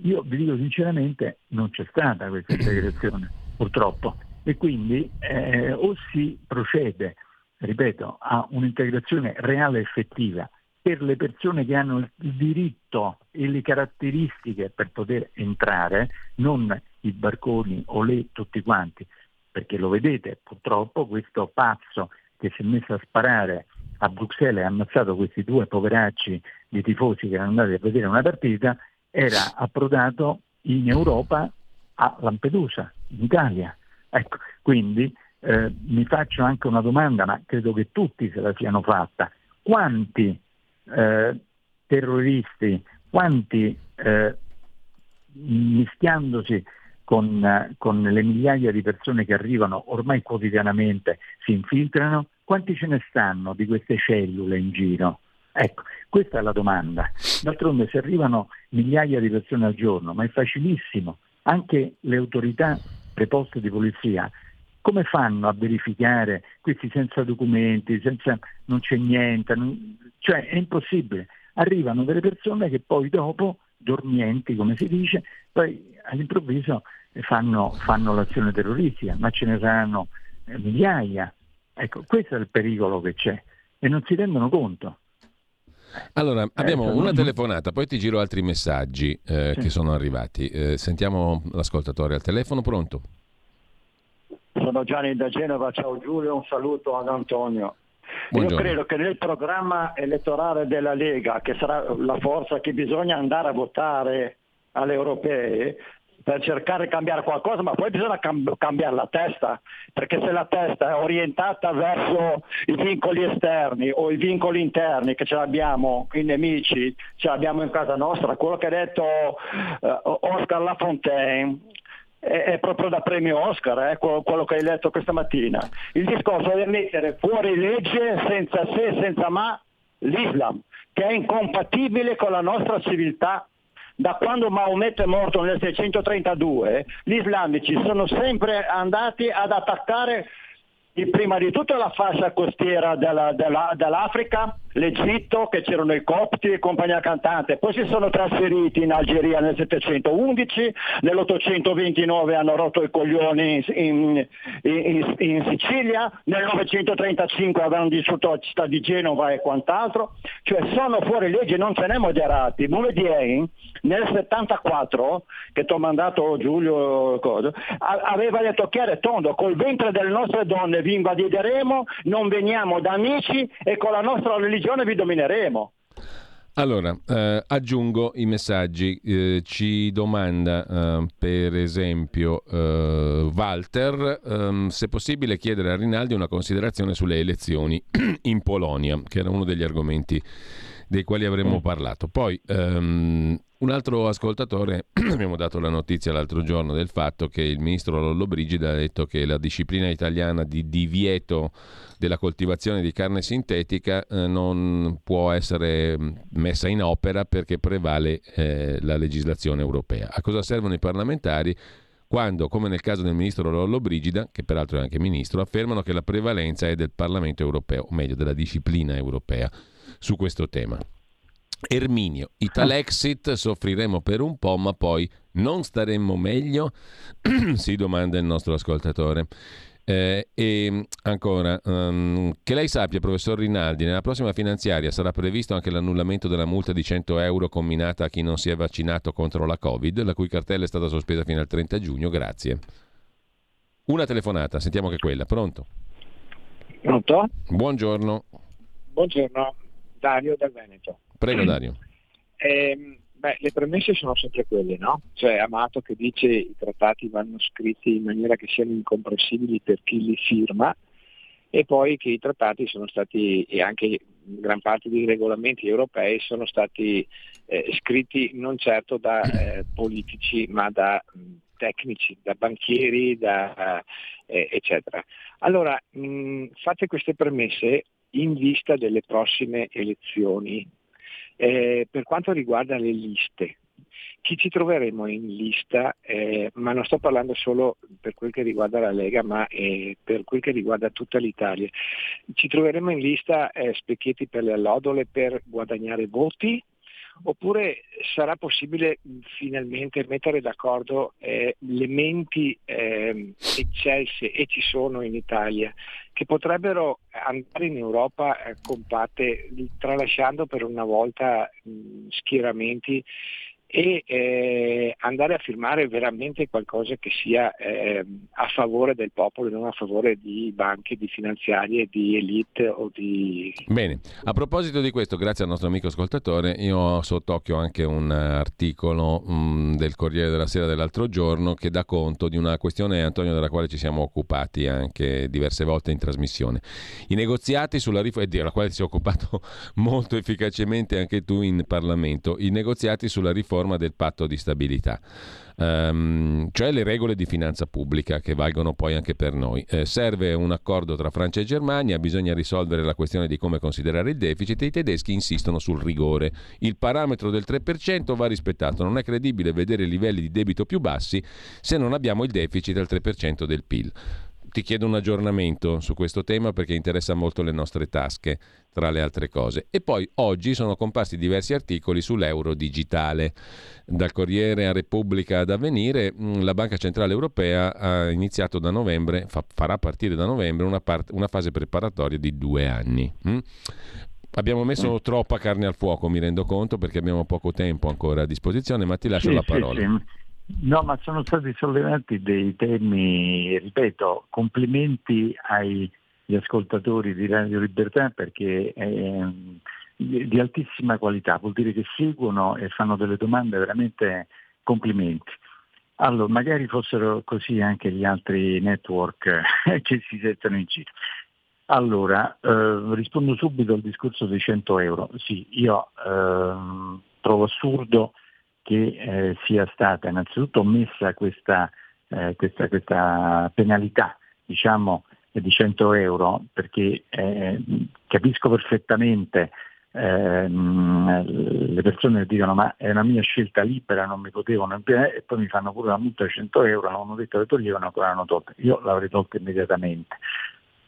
Io vi dico sinceramente, non c'è stata questa integrazione, *clears throat* purtroppo. E quindi eh, o si procede ripeto, a un'integrazione reale e effettiva per le persone che hanno il diritto e le caratteristiche per poter entrare, non i barconi o le tutti quanti, perché lo vedete purtroppo questo pazzo che si è messo a sparare a Bruxelles e ha ammazzato questi due poveracci di tifosi che erano andati a vedere una partita, era approdato in Europa a Lampedusa, in Italia. Ecco, quindi eh, mi faccio anche una domanda, ma credo che tutti se la siano fatta. Quanti eh, terroristi, quanti eh, mischiandosi con, con, le migliaia di persone che arrivano ormai quotidianamente si infiltrano, quanti ce ne stanno di queste cellule in giro? Ecco, questa è la domanda. D'altronde se arrivano migliaia di persone al giorno, ma è facilissimo, anche le autorità preposte di polizia come fanno a verificare questi senza documenti, senza, non c'è niente, non, cioè è impossibile. Arrivano delle persone che poi dopo, dormienti come si dice, poi all'improvviso fanno, fanno l'azione terroristica, ma ce ne saranno eh, migliaia. Ecco, questo è il pericolo che c'è e non si rendono conto. Allora, eh, abbiamo una telefonata, poi ti giro altri messaggi eh, sì. che sono arrivati. Eh, sentiamo l'ascoltatore al telefono, pronto? Sono Gianni da Genova, ciao Giulio, un saluto ad Antonio. Buongiorno. Io credo che nel programma elettorale della Lega, che sarà la forza che bisogna andare a votare alle europee, per cercare di cambiare qualcosa, ma poi bisogna cam- cambiare la testa, perché se la testa è orientata verso i vincoli esterni o i vincoli interni che ce l'abbiamo, i nemici, ce l'abbiamo in casa nostra, quello che ha detto uh, Oscar Lafontaine è, proprio da premio Oscar, eh, quello, quello, che hai letto questa mattina. Il discorso è mettere fuori legge senza se, senza ma, l'Islam, che è incompatibile con la nostra civiltà da quando Maometto è morto nel 632, gli islamici sono sempre andati ad attaccare prima di tutto la fascia costiera della, della, dell'Africa, l'Egitto, che c'erano i copti e compagnia cantante, poi si sono trasferiti in Algeria nel 711, nell'829 hanno rotto i coglioni in, in, in Sicilia, nel 935 avevano distrutto la città di Genova e quant'altro, cioè sono fuori legge, non ce n'è moderati. Bouledier nel 74, che ti ho mandato Giulio, cosa, aveva detto chiaro e tondo, col ventre delle nostre donne vi invadideremo, non veniamo da amici e con la nostra religione vi domineremo. Allora, eh, aggiungo i messaggi. Eh, ci domanda, eh, per esempio, eh, Walter, ehm, se è possibile chiedere a Rinaldi una considerazione sulle elezioni *clears throat* in Polonia, che era uno degli argomenti dei quali avremmo parlato. Poi um, un altro ascoltatore, *clears throat* abbiamo dato la notizia l'altro giorno del fatto che il ministro Lollobrigida ha detto che la disciplina italiana di divieto della coltivazione di carne sintetica eh, non può essere mm, messa in opera perché prevale eh, la legislazione europea. A cosa servono i parlamentari? quando, come nel caso del ministro Lollobrigida, che peraltro è anche ministro, affermano che la prevalenza è del Parlamento europeo, o meglio della disciplina europea su questo tema. Erminio, Italexit soffriremo per un po', ma poi non staremmo meglio? *clears throat* si domanda il nostro ascoltatore. Eh, e ancora, um, che lei sappia, professor Rinaldi, nella prossima finanziaria sarà previsto anche l'annullamento della multa di 100 euro combinata a chi non si è vaccinato contro la Covid, la cui cartella è stata sospesa fino al 30 giugno. Grazie. Una telefonata, sentiamo che quella. Pronto? Pronto? Buongiorno. Buongiorno. Dario dal Veneto. Prego Dario. Eh, beh, le premesse sono sempre quelle, no? Cioè Amato che dice i trattati vanno scritti in maniera che siano incomprensibili per chi li firma e poi che i trattati sono stati, e anche gran parte dei regolamenti europei sono stati eh, scritti non certo da eh, politici ma da mh, tecnici, da banchieri, da, eh, eccetera. Allora, mh, fatte queste premesse, in vista delle prossime elezioni. Eh, per quanto riguarda le liste, chi ci troveremo in lista, eh, ma non sto parlando solo per quel che riguarda la Lega, ma eh, per quel che riguarda tutta l'Italia. Ci troveremo in lista eh, specchietti per le allodole per guadagnare voti oppure sarà possibile finalmente mettere d'accordo eh, le menti eh, eccelse, e ci sono in Italia, che potrebbero andare in Europa eh, compatte, tralasciando per una volta mh, schieramenti e eh, andare a firmare veramente qualcosa che sia eh, a favore del popolo e non a favore di banche, di finanziarie, di elite o di... Bene, a proposito di questo, grazie al nostro amico ascoltatore, io ho sott'occhio anche un articolo mh, mm, del Corriere della Sera dell'altro giorno che dà conto di una questione, Antonio, della quale ci siamo occupati anche diverse volte in trasmissione. I negoziati sulla riforma, della quale ti sei occupato *laughs* molto efficacemente anche tu in Parlamento, i negoziati sulla riforma del patto di stabilità. Um, cioè le regole di finanza pubblica che valgono poi anche per noi. Eh, serve un accordo tra Francia e Germania, bisogna risolvere la questione di come considerare il deficit e i tedeschi insistono sul rigore. Il parametro del 3% va rispettato, non è credibile vedere livelli di debito più bassi se non abbiamo il deficit al 3% del PIL ti chiedo un aggiornamento su questo tema perché interessa molto le nostre tasche, tra le altre cose. E poi oggi sono comparsi diversi articoli sull'euro digitale. Dal Corriere a Repubblica ad Avvenire, mm, la Banca Centrale Europea ha iniziato da novembre, fa, farà partire da novembre una, part, una, fase preparatoria di due anni. Mm? Abbiamo messo mm. troppa carne al fuoco, mi rendo conto, perché abbiamo poco tempo ancora a disposizione, ma ti lascio sì, la parola. Sì, sì. No, ma sono stati sollevati dei temi, ripeto, complimenti agli ascoltatori di Radio Libertà perché è di altissima qualità, vuol dire che seguono e fanno delle domande veramente complimenti. Allora, magari fossero così anche gli altri network *laughs* che si settano in giro. Allora, eh, rispondo subito al discorso dei 100 euro. Sì, io eh, trovo assurdo che eh, sia stata innanzitutto messa questa, eh, questa, questa penalità diciamo, di 100 euro perché eh, capisco perfettamente ehm, le persone dicono ma è una mia scelta libera, non mi potevano e poi mi fanno pure una multa di 100 euro, non hanno detto che toglievano, ancora l'hanno tolta. Io l'avrei tolta immediatamente.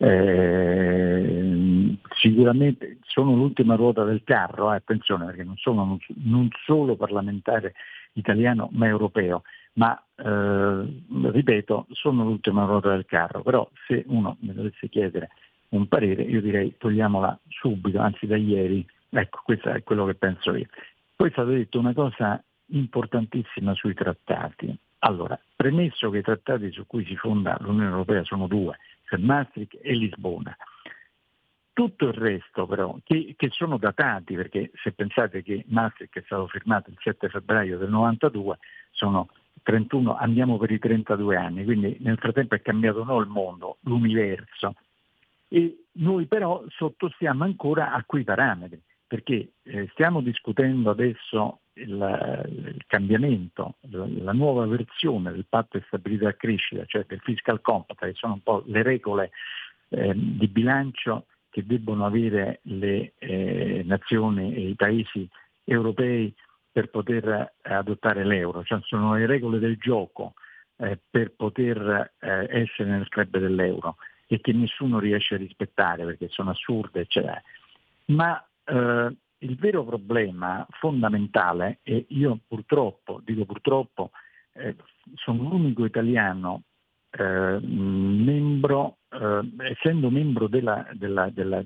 Eh, sicuramente sono l'ultima ruota del carro, eh, attenzione perché non sono non solo parlamentare italiano ma europeo, ma eh, ripeto sono l'ultima ruota del carro, però se uno mi dovesse chiedere un parere io direi togliamola subito, anzi da ieri, ecco questo è quello che penso io. Poi è stata detta una cosa importantissima sui trattati. Allora, premesso che i trattati su cui si fonda l'Unione Europea sono due, Maastricht e Lisbona. Tutto il resto però, che, che, sono datati, perché se pensate che Maastricht è stato firmato il 7 febbraio del 92, sono 31, andiamo per i 32 anni, quindi nel frattempo è cambiato non il mondo, l'universo. E noi però sottostiamo ancora a quei parametri, perché eh, stiamo discutendo adesso il, il cambiamento, la, la, nuova versione del patto di stabilità e crescita, cioè del fiscal compact, che sono un po' le regole eh, di bilancio che debbono avere le eh, nazioni e i paesi europei per poter adottare l'euro, cioè sono le regole del gioco eh, per poter eh, essere nel club dell'euro e che nessuno riesce a rispettare perché sono assurde, eccetera. Ma eh, il vero problema fondamentale, e io purtroppo, dico purtroppo, eh, sono l'unico italiano eh, membro, eh, essendo membro della, della, della,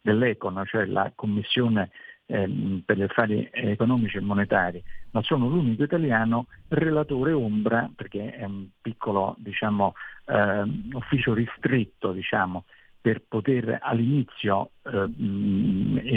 dell'Econ, cioè la Commissione ehm, per gli affari economici e monetari, ma sono l'unico italiano relatore ombra, perché è un piccolo diciamo, eh, ufficio ristretto diciamo, per poter all'inizio eh,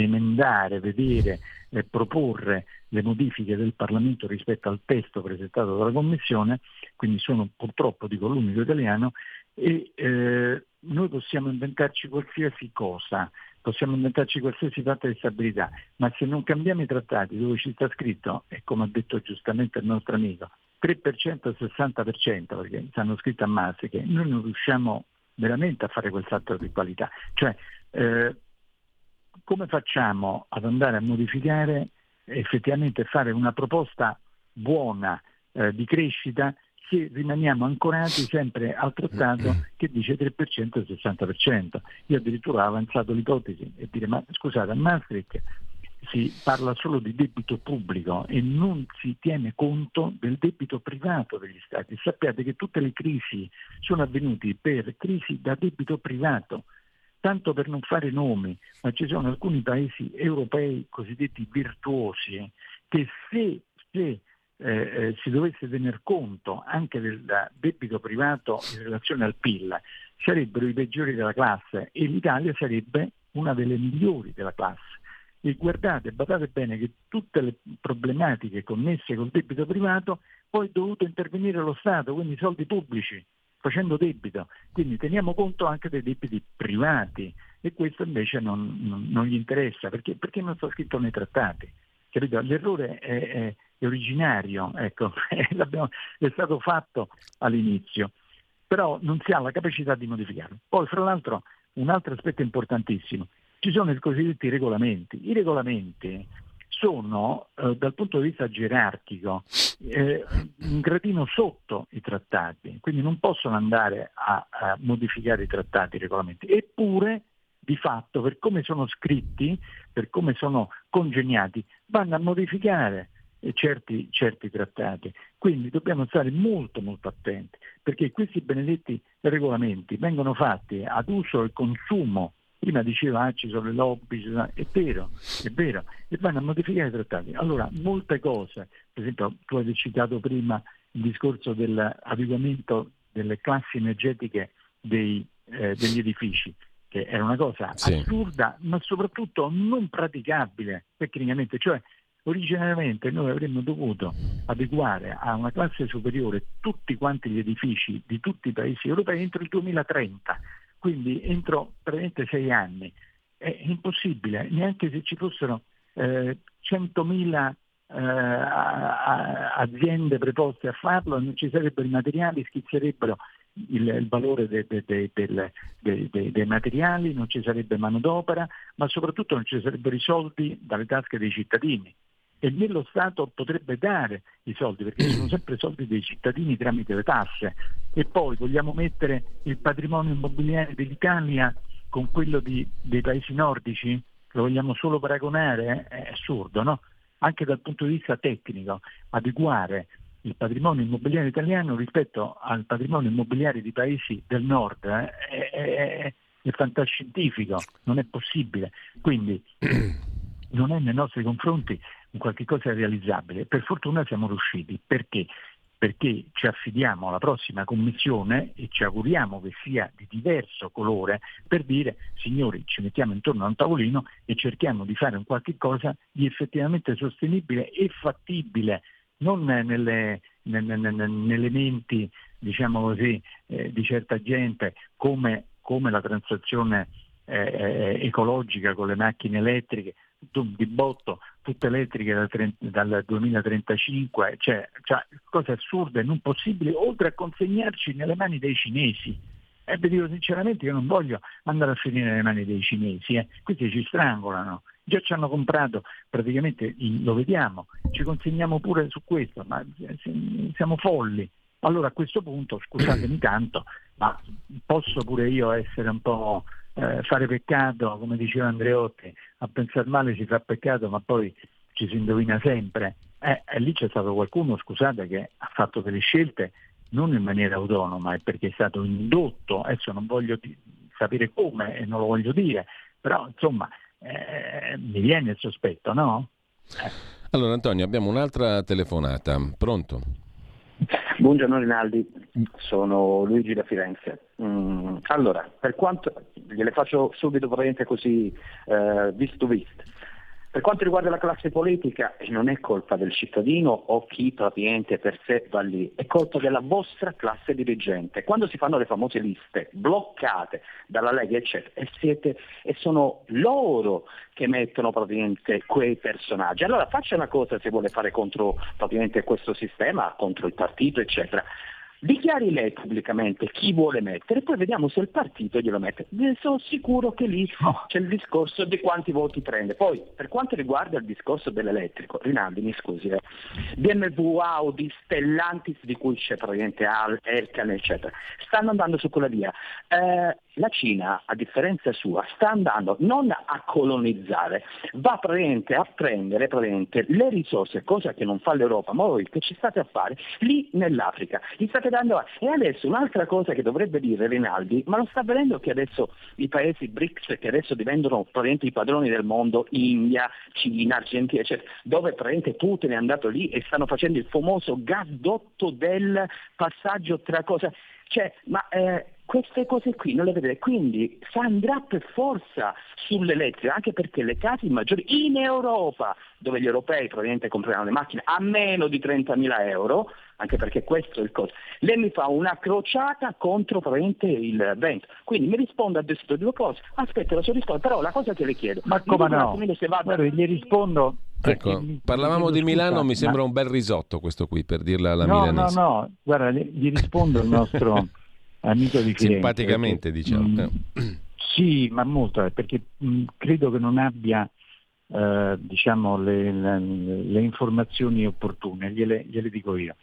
emendare, vedere, e proporre le modifiche del Parlamento rispetto al testo presentato dalla Commissione, quindi sono purtroppo, dico, l'unico italiano, e eh, noi possiamo inventarci qualsiasi cosa, possiamo inventarci qualsiasi patto di stabilità, ma se non cambiamo i trattati dove ci sta scritto, e come ha detto giustamente il nostro amico, 3% e 60%, perché stanno scritto a masse, che noi non riusciamo veramente a fare quel salto di qualità. Cioè, eh, come facciamo ad andare a modificare effettivamente fare una proposta buona eh, di crescita se rimaniamo ancorati sempre al trattato che dice 3% e 60%. Io addirittura ho avanzato l'ipotesi e dire ma scusate a Maastricht si parla solo di debito pubblico e non si tiene conto del debito privato degli Stati. Sappiate che tutte le crisi sono avvenute per crisi da debito privato, tanto per non fare nomi, ma ci sono alcuni paesi europei cosiddetti virtuosi che se, se eh, eh, si dovesse tener conto anche del debito privato in relazione al PIL, sarebbero i peggiori della classe e l'Italia sarebbe una delle migliori della classe. E guardate, badate bene che tutte le problematiche connesse col debito privato poi è dovuto intervenire lo Stato, quindi soldi pubblici, facendo debito. Quindi teniamo conto anche dei debiti privati e questo invece non, non, non gli interessa perché, perché, non sta scritto nei trattati. Capito? L'errore è, è, è originario, ecco, *laughs* è stato fatto all'inizio, però non si ha la capacità di modificarlo. Poi, fra l'altro, un altro aspetto importantissimo, ci sono i cosiddetti regolamenti. I regolamenti sono eh, dal punto di vista gerarchico eh, un gradino sotto i trattati, quindi non possono andare a, a, modificare i trattati, i regolamenti, eppure di fatto per come sono scritti, per come sono congegnati, vanno a modificare certi, certi trattati. Quindi dobbiamo stare molto molto attenti, perché questi benedetti regolamenti vengono fatti ad uso e consumo prima diceva ah, ci sono le lobby, è vero, è vero, e vanno a modificare i trattati. Allora, molte cose, per esempio tu hai citato prima il discorso dell'adeguamento delle classi energetiche dei, eh, degli edifici, che era una cosa sì. assurda, ma soprattutto non praticabile tecnicamente, cioè originariamente noi avremmo dovuto adeguare a una classe superiore tutti quanti gli edifici di tutti i paesi europei entro il 2030 quindi entro praticamente sei anni. È impossibile, neanche se ci fossero eh, 100.000 eh, aziende preposte a farlo, non ci sarebbero i materiali, schizzerebbero il, il valore de, de, de, dei materiali, non ci sarebbe manodopera, ma soprattutto non ci sarebbero i soldi dalle tasche dei cittadini e né lo Stato potrebbe dare i soldi, perché sono sempre soldi dei cittadini tramite le tasse. E poi vogliamo mettere il patrimonio immobiliare dell'Italia con quello di, dei paesi nordici? Lo vogliamo solo paragonare? È assurdo, no? Anche dal punto di vista tecnico, adeguare il patrimonio immobiliare italiano rispetto al patrimonio immobiliare di paesi del nord eh, è, è, è fantascientifico, non è possibile. Quindi *clears throat* non è nei nostri confronti un qualche cosa realizzabile. Per fortuna siamo riusciti. Perché? Perché ci affidiamo alla prossima commissione e ci auguriamo che sia di diverso colore per dire signori ci mettiamo intorno a un tavolino e cerchiamo di fare un qualche cosa di effettivamente sostenibile e fattibile, non nelle, nelle, nelle menti diciamo così, eh, di certa gente come, come la transazione eh, eh ecologica con le macchine elettriche, di botto tutte elettriche dal, dal 2035, cioè, cioè, cose assurde, non possibili, oltre a consegnarci nelle mani dei cinesi. E vi dico sinceramente io non voglio andare a finire nelle mani dei cinesi, eh. questi ci strangolano, già ci hanno comprato, praticamente lo vediamo, ci consegniamo pure su questo, ma siamo folli. Allora a questo punto, scusatemi tanto, ma posso pure io essere un po' eh, fare peccato, come diceva Andreotti, a pensare male si fa peccato ma poi ci si indovina sempre. Eh, e lì c'è stato qualcuno, scusate, che ha fatto delle scelte non in maniera autonoma, è perché è stato indotto, adesso non voglio di- sapere come e non lo voglio dire, però insomma eh, mi viene il sospetto, no? Eh. Allora Antonio, abbiamo un'altra telefonata, pronto? Buongiorno Rinaldi, sono Luigi da Firenze. Mm, allora, per quanto gliele faccio subito praticamente così eh, visto visto. Per quanto riguarda la classe politica, non è colpa del cittadino o chi praticamente per sé va lì, è colpa della vostra classe dirigente. Quando si fanno le famose liste bloccate dalla Lega, eccetera, e, siete, e sono loro che mettono praticamente quei personaggi. Allora faccia una cosa se vuole fare contro questo sistema, contro il partito, eccetera Dichiari lei pubblicamente chi vuole mettere, poi vediamo se il partito glielo mette. Sono sicuro che lì c'è il discorso di quanti voti prende. Poi, per quanto riguarda il discorso dell'elettrico, Rinaldi, mi scusi, eh, BMW, Audi, Stellantis, di cui c'è praticamente Al, Elkan, eccetera, stanno andando su quella via. Eh, la Cina, a differenza sua, sta andando non a colonizzare, va a prendere le risorse, cosa che non fa l'Europa, ma voi che ci state a fare, lì nell'Africa. Gli state dando... E adesso un'altra cosa che dovrebbe dire Rinaldi, ma lo sta vedendo che adesso i paesi BRICS, che adesso diventano i padroni del mondo, India, Cina, Argentina, eccetera, dove praticamente Putin è andato lì e stanno facendo il famoso gasdotto del passaggio tra cose... Cioè, ma eh, queste cose qui non le vedete, quindi si andrà per forza sull'elettrico, anche perché le case maggiori in Europa, dove gli europei probabilmente compreranno le macchine a meno di 30.000 euro, anche perché questo è il costo, lei mi fa una crociata contro probabilmente il vento. Quindi mi risponde a queste due cose, aspetta la sua risposta, però la cosa che le chiedo, ma come no? Se vada... Guarda, gli rispondo Ecco, parlavamo di Milano, mi sembra un bel risotto questo qui, per dirla alla no, milanese. No, no, guarda, gli rispondo il nostro *laughs* amico di Firenze. Simpaticamente, perché, diciamo. Mh, eh. sì, ma molto, eh, perché mh, credo che non abbia eh, diciamo, le, le, le, informazioni opportune, gliele, gliele, dico io.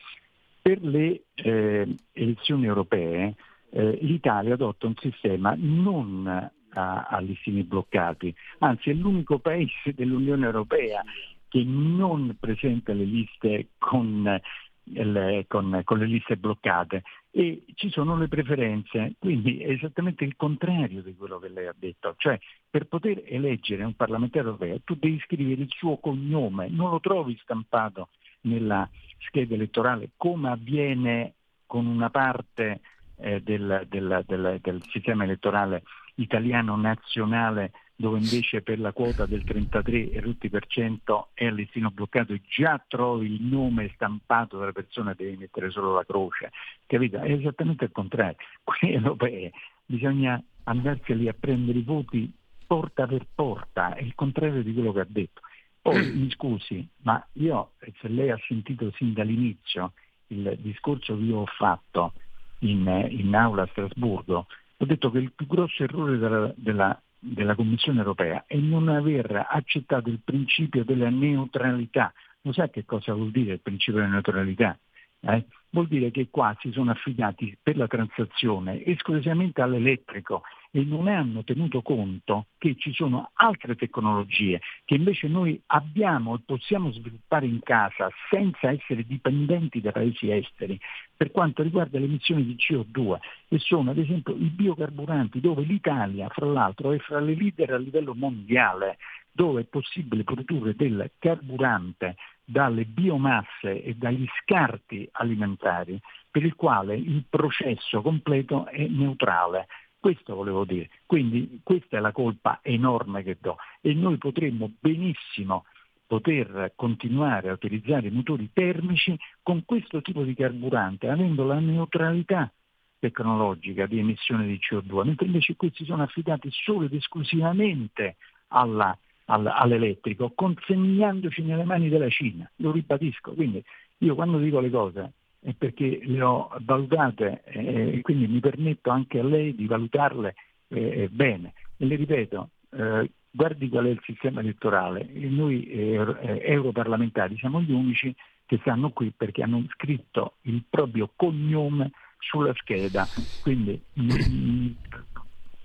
Per le eh, elezioni europee eh, l'Italia adotta un sistema non a, a listini bloccati, anzi è l'unico paese dell'Unione Europea che non presenta le liste con le, con, con, le liste bloccate e ci sono le preferenze, quindi è esattamente il contrario di quello che lei ha detto, cioè per poter eleggere un parlamentare europeo tu devi scrivere il suo cognome, non lo trovi stampato nella scheda elettorale come avviene con una parte eh, del, del, del, del sistema elettorale italiano nazionale dove invece per la quota del 33 e tutti per cento è il listino bloccato e già trovi il nome stampato della persona devi mettere solo la croce, capito? È esattamente il contrario. *laughs* Qui europee bisogna andarseli a prendere i voti porta per porta, è il contrario di quello che ha detto. Poi mi scusi, ma io se lei ha sentito sin dall'inizio il discorso che io ho fatto in, in aula a Strasburgo, ho detto che il più grosso errore della, della della Commissione europea è non aver accettato il principio della neutralità. Lo sa che cosa vuol dire il principio della neutralità? Eh? Vuol dire che qua si sono affidati per la transazione esclusivamente all'elettrico e non hanno tenuto conto che ci sono altre tecnologie che invece noi abbiamo e possiamo sviluppare in casa senza essere dipendenti da paesi esteri per quanto riguarda le emissioni di CO2 e sono ad esempio i biocarburanti dove l'Italia fra l'altro è fra le leader a livello mondiale dove è possibile produrre del carburante dalle biomasse e dagli scarti alimentari, per il quale il processo completo è neutrale. Questo volevo dire. Quindi questa è la colpa enorme che do e noi potremmo benissimo poter continuare a utilizzare i motori termici con questo tipo di carburante, avendo la neutralità tecnologica di emissione di CO2, mentre invece questi sono affidati solo ed esclusivamente alla all'elettrico, consegnandoci nelle mani della Cina, lo ribadisco. Quindi io quando dico le cose perché le ho valutate eh, e quindi mi permetto anche a lei di valutarle eh, bene. E le ripeto, eh, guardi qual è il sistema elettorale, noi eh, europarlamentari siamo gli unici che stanno qui perché hanno scritto il proprio cognome sulla scheda, quindi mh, mm,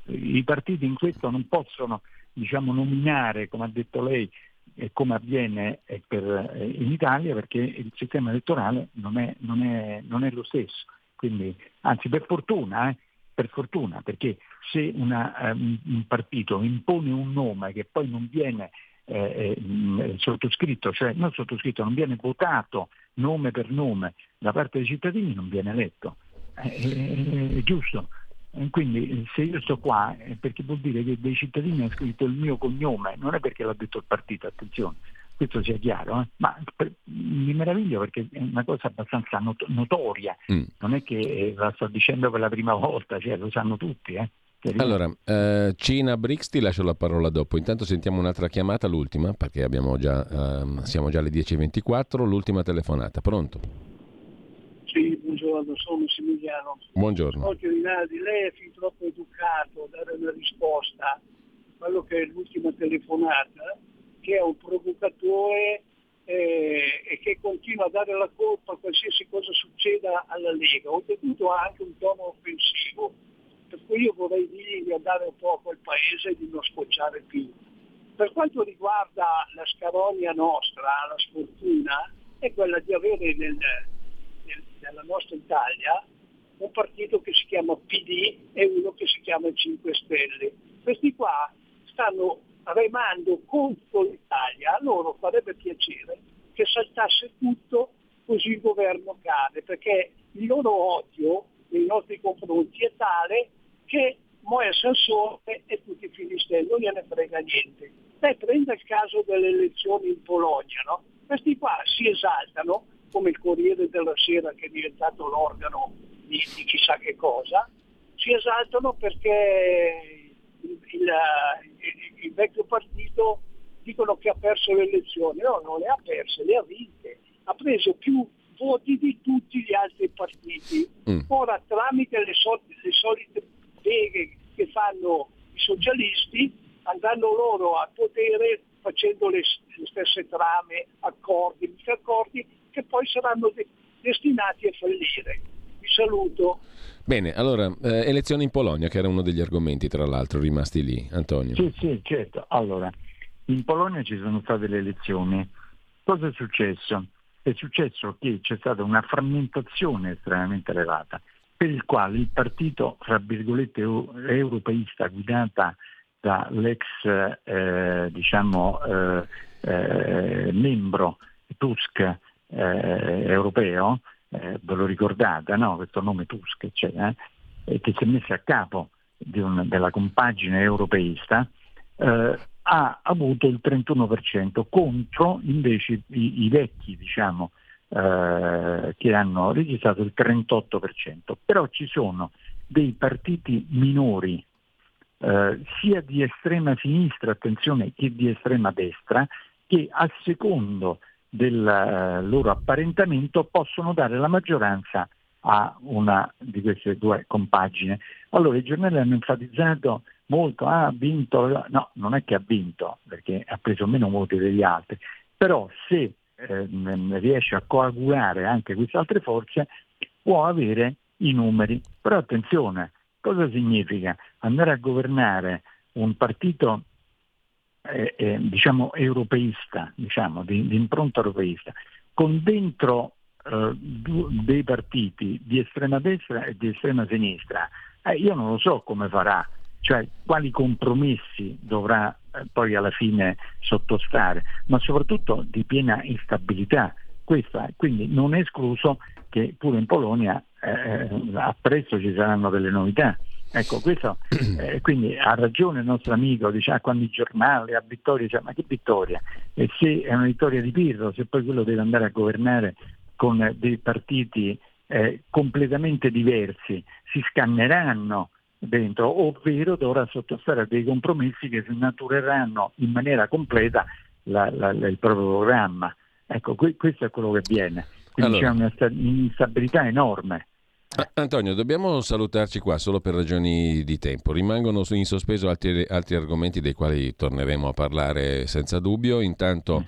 i partiti in questo non possono diciamo, nominare, come ha detto lei, come avviene eh, per, eh, in Italia, perché il sistema elettorale non è, non è, non è lo stesso. Quindi, anzi, per fortuna, eh, per fortuna, perché se una, um, un partito impone un nome che poi non viene eh, eh, sottoscritto, cioè non sottoscritto, non viene votato nome per nome da parte dei cittadini, non viene eletto. È, è, è giusto. Quindi se io sto qua è perché vuol dire che dei cittadini hanno scritto il mio cognome, non è perché l'ha detto il partito, attenzione, questo sia chiaro, eh? ma per, mi meraviglio perché è una cosa abbastanza not- notoria, mm. non è che eh, la sto dicendo per la prima volta, cioè, lo sanno tutti. Eh? Allora, eh, Cina Brix ti lascio la parola dopo, intanto sentiamo un'altra chiamata, l'ultima, perché già, ehm, siamo già alle 10.24, l'ultima telefonata, pronto? Buongiorno, sono Massimiliano. Buongiorno. Oggi Rinaldi, lei è fin troppo educato a dare una risposta a quello che è l'ultima telefonata, che è un provocatore eh, e che continua a dare la colpa a qualsiasi cosa succeda alla Lega. Oltretutto ha anche un tono offensivo. Per io vorrei dirgli di andare un po' a quel paese e di non scocciare più. Per quanto riguarda la scaronia nostra, la sfortuna è quella di avere nel, nella nostra Italia un partito che si chiama PD e uno che si chiama 5 Stelle. Questi qua stanno remando contro l'Italia, a loro farebbe piacere che saltasse tutto così il governo cade, perché il loro odio nei nostri confronti è tale che Moia Sansone e tutti i filistelli non gliene frega niente. Beh, prenda il caso delle elezioni in Polonia, no? Questi qua si esaltano, come il Corriere della Sera che è diventato l'organo di, di chissà che cosa, si esaltano perché il, il, il, il vecchio partito dicono che ha perso le elezioni, no, non le ha perse, le ha vinte, ha preso più voti di tutti gli altri partiti. Mm. Ora tramite le, sol- le solite beghe che fanno i socialisti, andranno loro al potere facendo le, le stesse trame, accordi, accordi che poi saranno de- destinati a fallire. Vi saluto. Bene, allora, eh, elezioni in Polonia, che era uno degli argomenti, tra l'altro, rimasti lì. Antonio. Sì, sì, certo. Allora, in Polonia ci sono state le elezioni. Cosa è successo? È successo che c'è stata una frammentazione estremamente elevata, per il quale il partito, fra virgolette, europeista guidata dall'ex eh, diciamo, eh, eh, membro Tusk eh, europeo, eh, ve lo ricordate, no? questo nome Tusk, cioè, che si è messo a capo un, della compagine europeista, eh, ha avuto il 31% contro invece i, i vecchi diciamo, eh, che hanno registrato il 38%. Però ci sono dei partiti minori eh, sia di estrema sinistra, attenzione, che di estrema destra, che a secondo del eh, loro apparentamento possono dare la maggioranza a una di queste due compagine. Allora i giornali hanno enfatizzato molto, ah, ha vinto, no, non è che ha vinto perché ha preso meno voti degli altri, però se eh, riesce a coagulare anche queste altre forze può avere i numeri. Però attenzione, cosa significa andare a governare un partito eh, eh, diciamo europeista, diciamo, di, di impronta europeista, con dentro eh, dei partiti di estrema destra e di estrema sinistra, eh, io non lo so come farà, cioè quali compromessi dovrà eh, poi alla fine sottostare, ma soprattutto di piena instabilità. Questa, quindi non è escluso che pure in Polonia eh, appresso ci saranno delle novità. Ecco, questo, *clears throat* eh, quindi ha ragione il nostro amico, dice ah, quando i giornali a vittoria, dice, ma che vittoria? E se è una vittoria di Pirro, se poi quello deve andare a governare con dei partiti eh, completamente diversi, si scanneranno dentro, ovvero dovrà sottostare a dei compromessi che snatureranno in maniera completa la, la, la, il proprio programma. Ecco, que- questo è quello che avviene. Quindi allora. c'è un'instabilità enorme. Antonio, dobbiamo salutarci qua solo per ragioni di tempo. Rimangono in sospeso altri, altri, argomenti dei quali torneremo a parlare senza dubbio. Intanto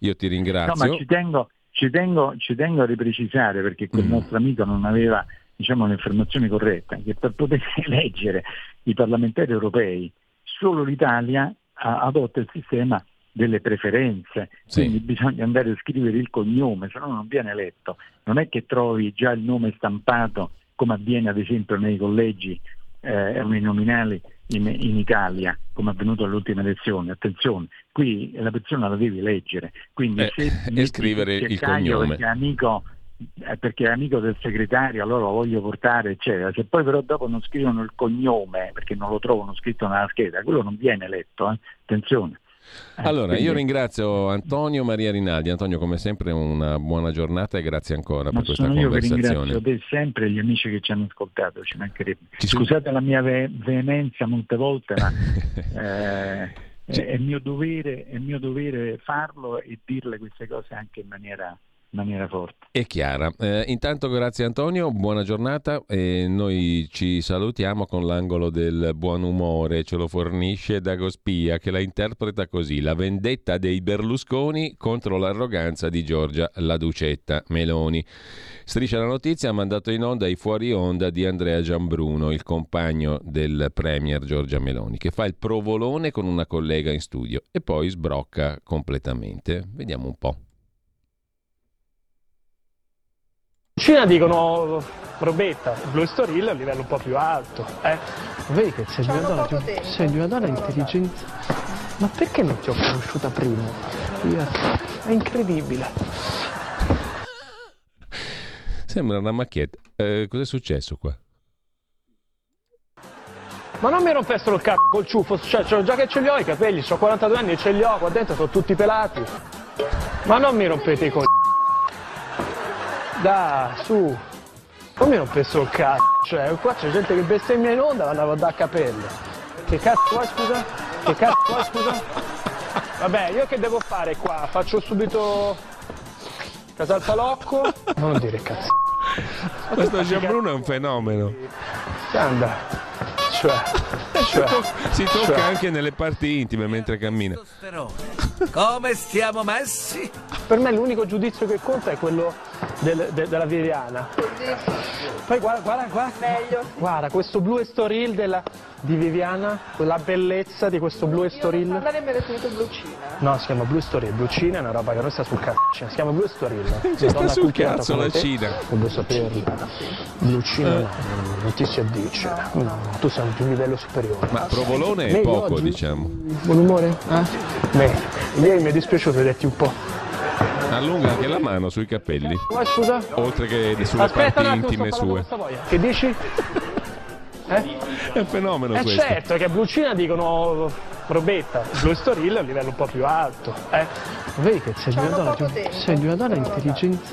io ti ringrazio. No, ma ci tengo, ci tengo, ci tengo a riprecisare perché quel mm. nostro amico non aveva diciamo, l'informazione corretta, che per poter *laughs* eleggere i parlamentari europei solo l'Italia adotta il sistema delle preferenze, sì. quindi bisogna andare a scrivere il cognome, se no non viene eletto. Non è che trovi già il nome stampato come avviene ad esempio nei collegi eh, uninominali in, in, Italia, come è avvenuto alle ultime elezioni. Attenzione, qui la persona la devi leggere, quindi eh, se e scrivere il cognome. Perché è amico eh, perché è amico del segretario, allora lo voglio portare, eccetera. Se poi però dopo non scrivono il cognome, perché non lo trovano scritto nella scheda, quello non viene letto, eh? attenzione. Eh, allora, io ringrazio Antonio Maria Rinaldi. Antonio, come sempre, una buona giornata e grazie ancora Ma per questa conversazione. Io ringrazio sempre gli amici che ci hanno ascoltato, ci mancherebbe. Ci Scusate la mia ve- veemenza molte volte, ma *laughs* eh, è, mio dovere, è mio dovere farlo e dirle queste cose anche in maniera maniera forte. E chiara. Eh, intanto grazie Antonio, buona giornata e noi ci salutiamo con l'angolo del buon umore, ce lo fornisce Dago Spia che la interpreta così, la vendetta dei Berlusconi contro l'arroganza di Giorgia la Ducetta Meloni. Striscia la notizia ha mandato in onda i fuori onda di Andrea Giambruno, il compagno del premier Giorgia Meloni, che fa il provolone con una collega in studio e poi sbrocca completamente. Vediamo un po'. Cina dicono robetta, Blue Story a livello un po' più alto. Eh? Vedi che sei di, una donna, sei di una donna intelligente. Ma perché non ti ho conosciuta prima? È incredibile. Sembra una macchietta. Eh, cos'è successo qua? Ma non mi rompessero il cazzo col ciuffo, cioè, già che ce li ho i capelli, ho 42 anni e ce li ho, qua dentro sono tutti pelati. Ma non mi rompete i coglioni. Dai, su. Non mi rompessero il cazzo. Cioè, qua c'è gente che bestemmia in onda, andava a dare capelli. Che cazzo vuoi, scusa? Che cazzo vuoi, scusa? Vabbè, io che devo fare qua? Faccio subito Casal Palocco? Non dire cazzo. Questo Gianbruno è un fenomeno. Anda. Cioè, cioè, si tocca cioè. anche nelle parti intime mentre cammina. Come stiamo messi? Per me l'unico giudizio che conta è quello del, de, della Viviana. Poi guarda, guarda, guarda, Meglio. guarda questo blu estoril della, di Viviana, la bellezza di questo blu estoril. Non avrebbe definito blucina. No, si chiama blu estoril, blucina è una roba che non sta sul cazzo, si chiama blu estoril. *laughs* Ci sta sul cazzo la Cina. Devo saperlo. Blucina eh. no, non ti si addice. No, tu sei un livello superiore. Ma provolone è poco, oggi? diciamo. Buon umore? Eh? Beh, ieri mi è dispiaciuto vederti un po'. Allunga anche la mano sui capelli. Ma scusa? Oltre che sulle Aspetta parti intime sue. Che dici? Eh? *laughs* È un fenomeno eh questo. certo, che a Blucina dicono robetta, Blue Story a livello un po' più alto. Eh? Vedi che sei di, una donna, sei di una donna intelligente.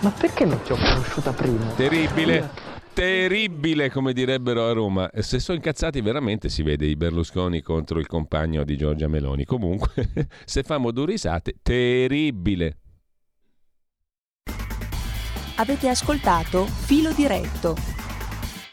Ma perché non ti ho conosciuta prima? Terribile terribile, come direbbero a Roma. Se sono incazzati veramente si vede i Berlusconi contro il compagno di Giorgia Meloni. Comunque, *laughs* se famo due risate, terribile. Avete ascoltato Filo Diretto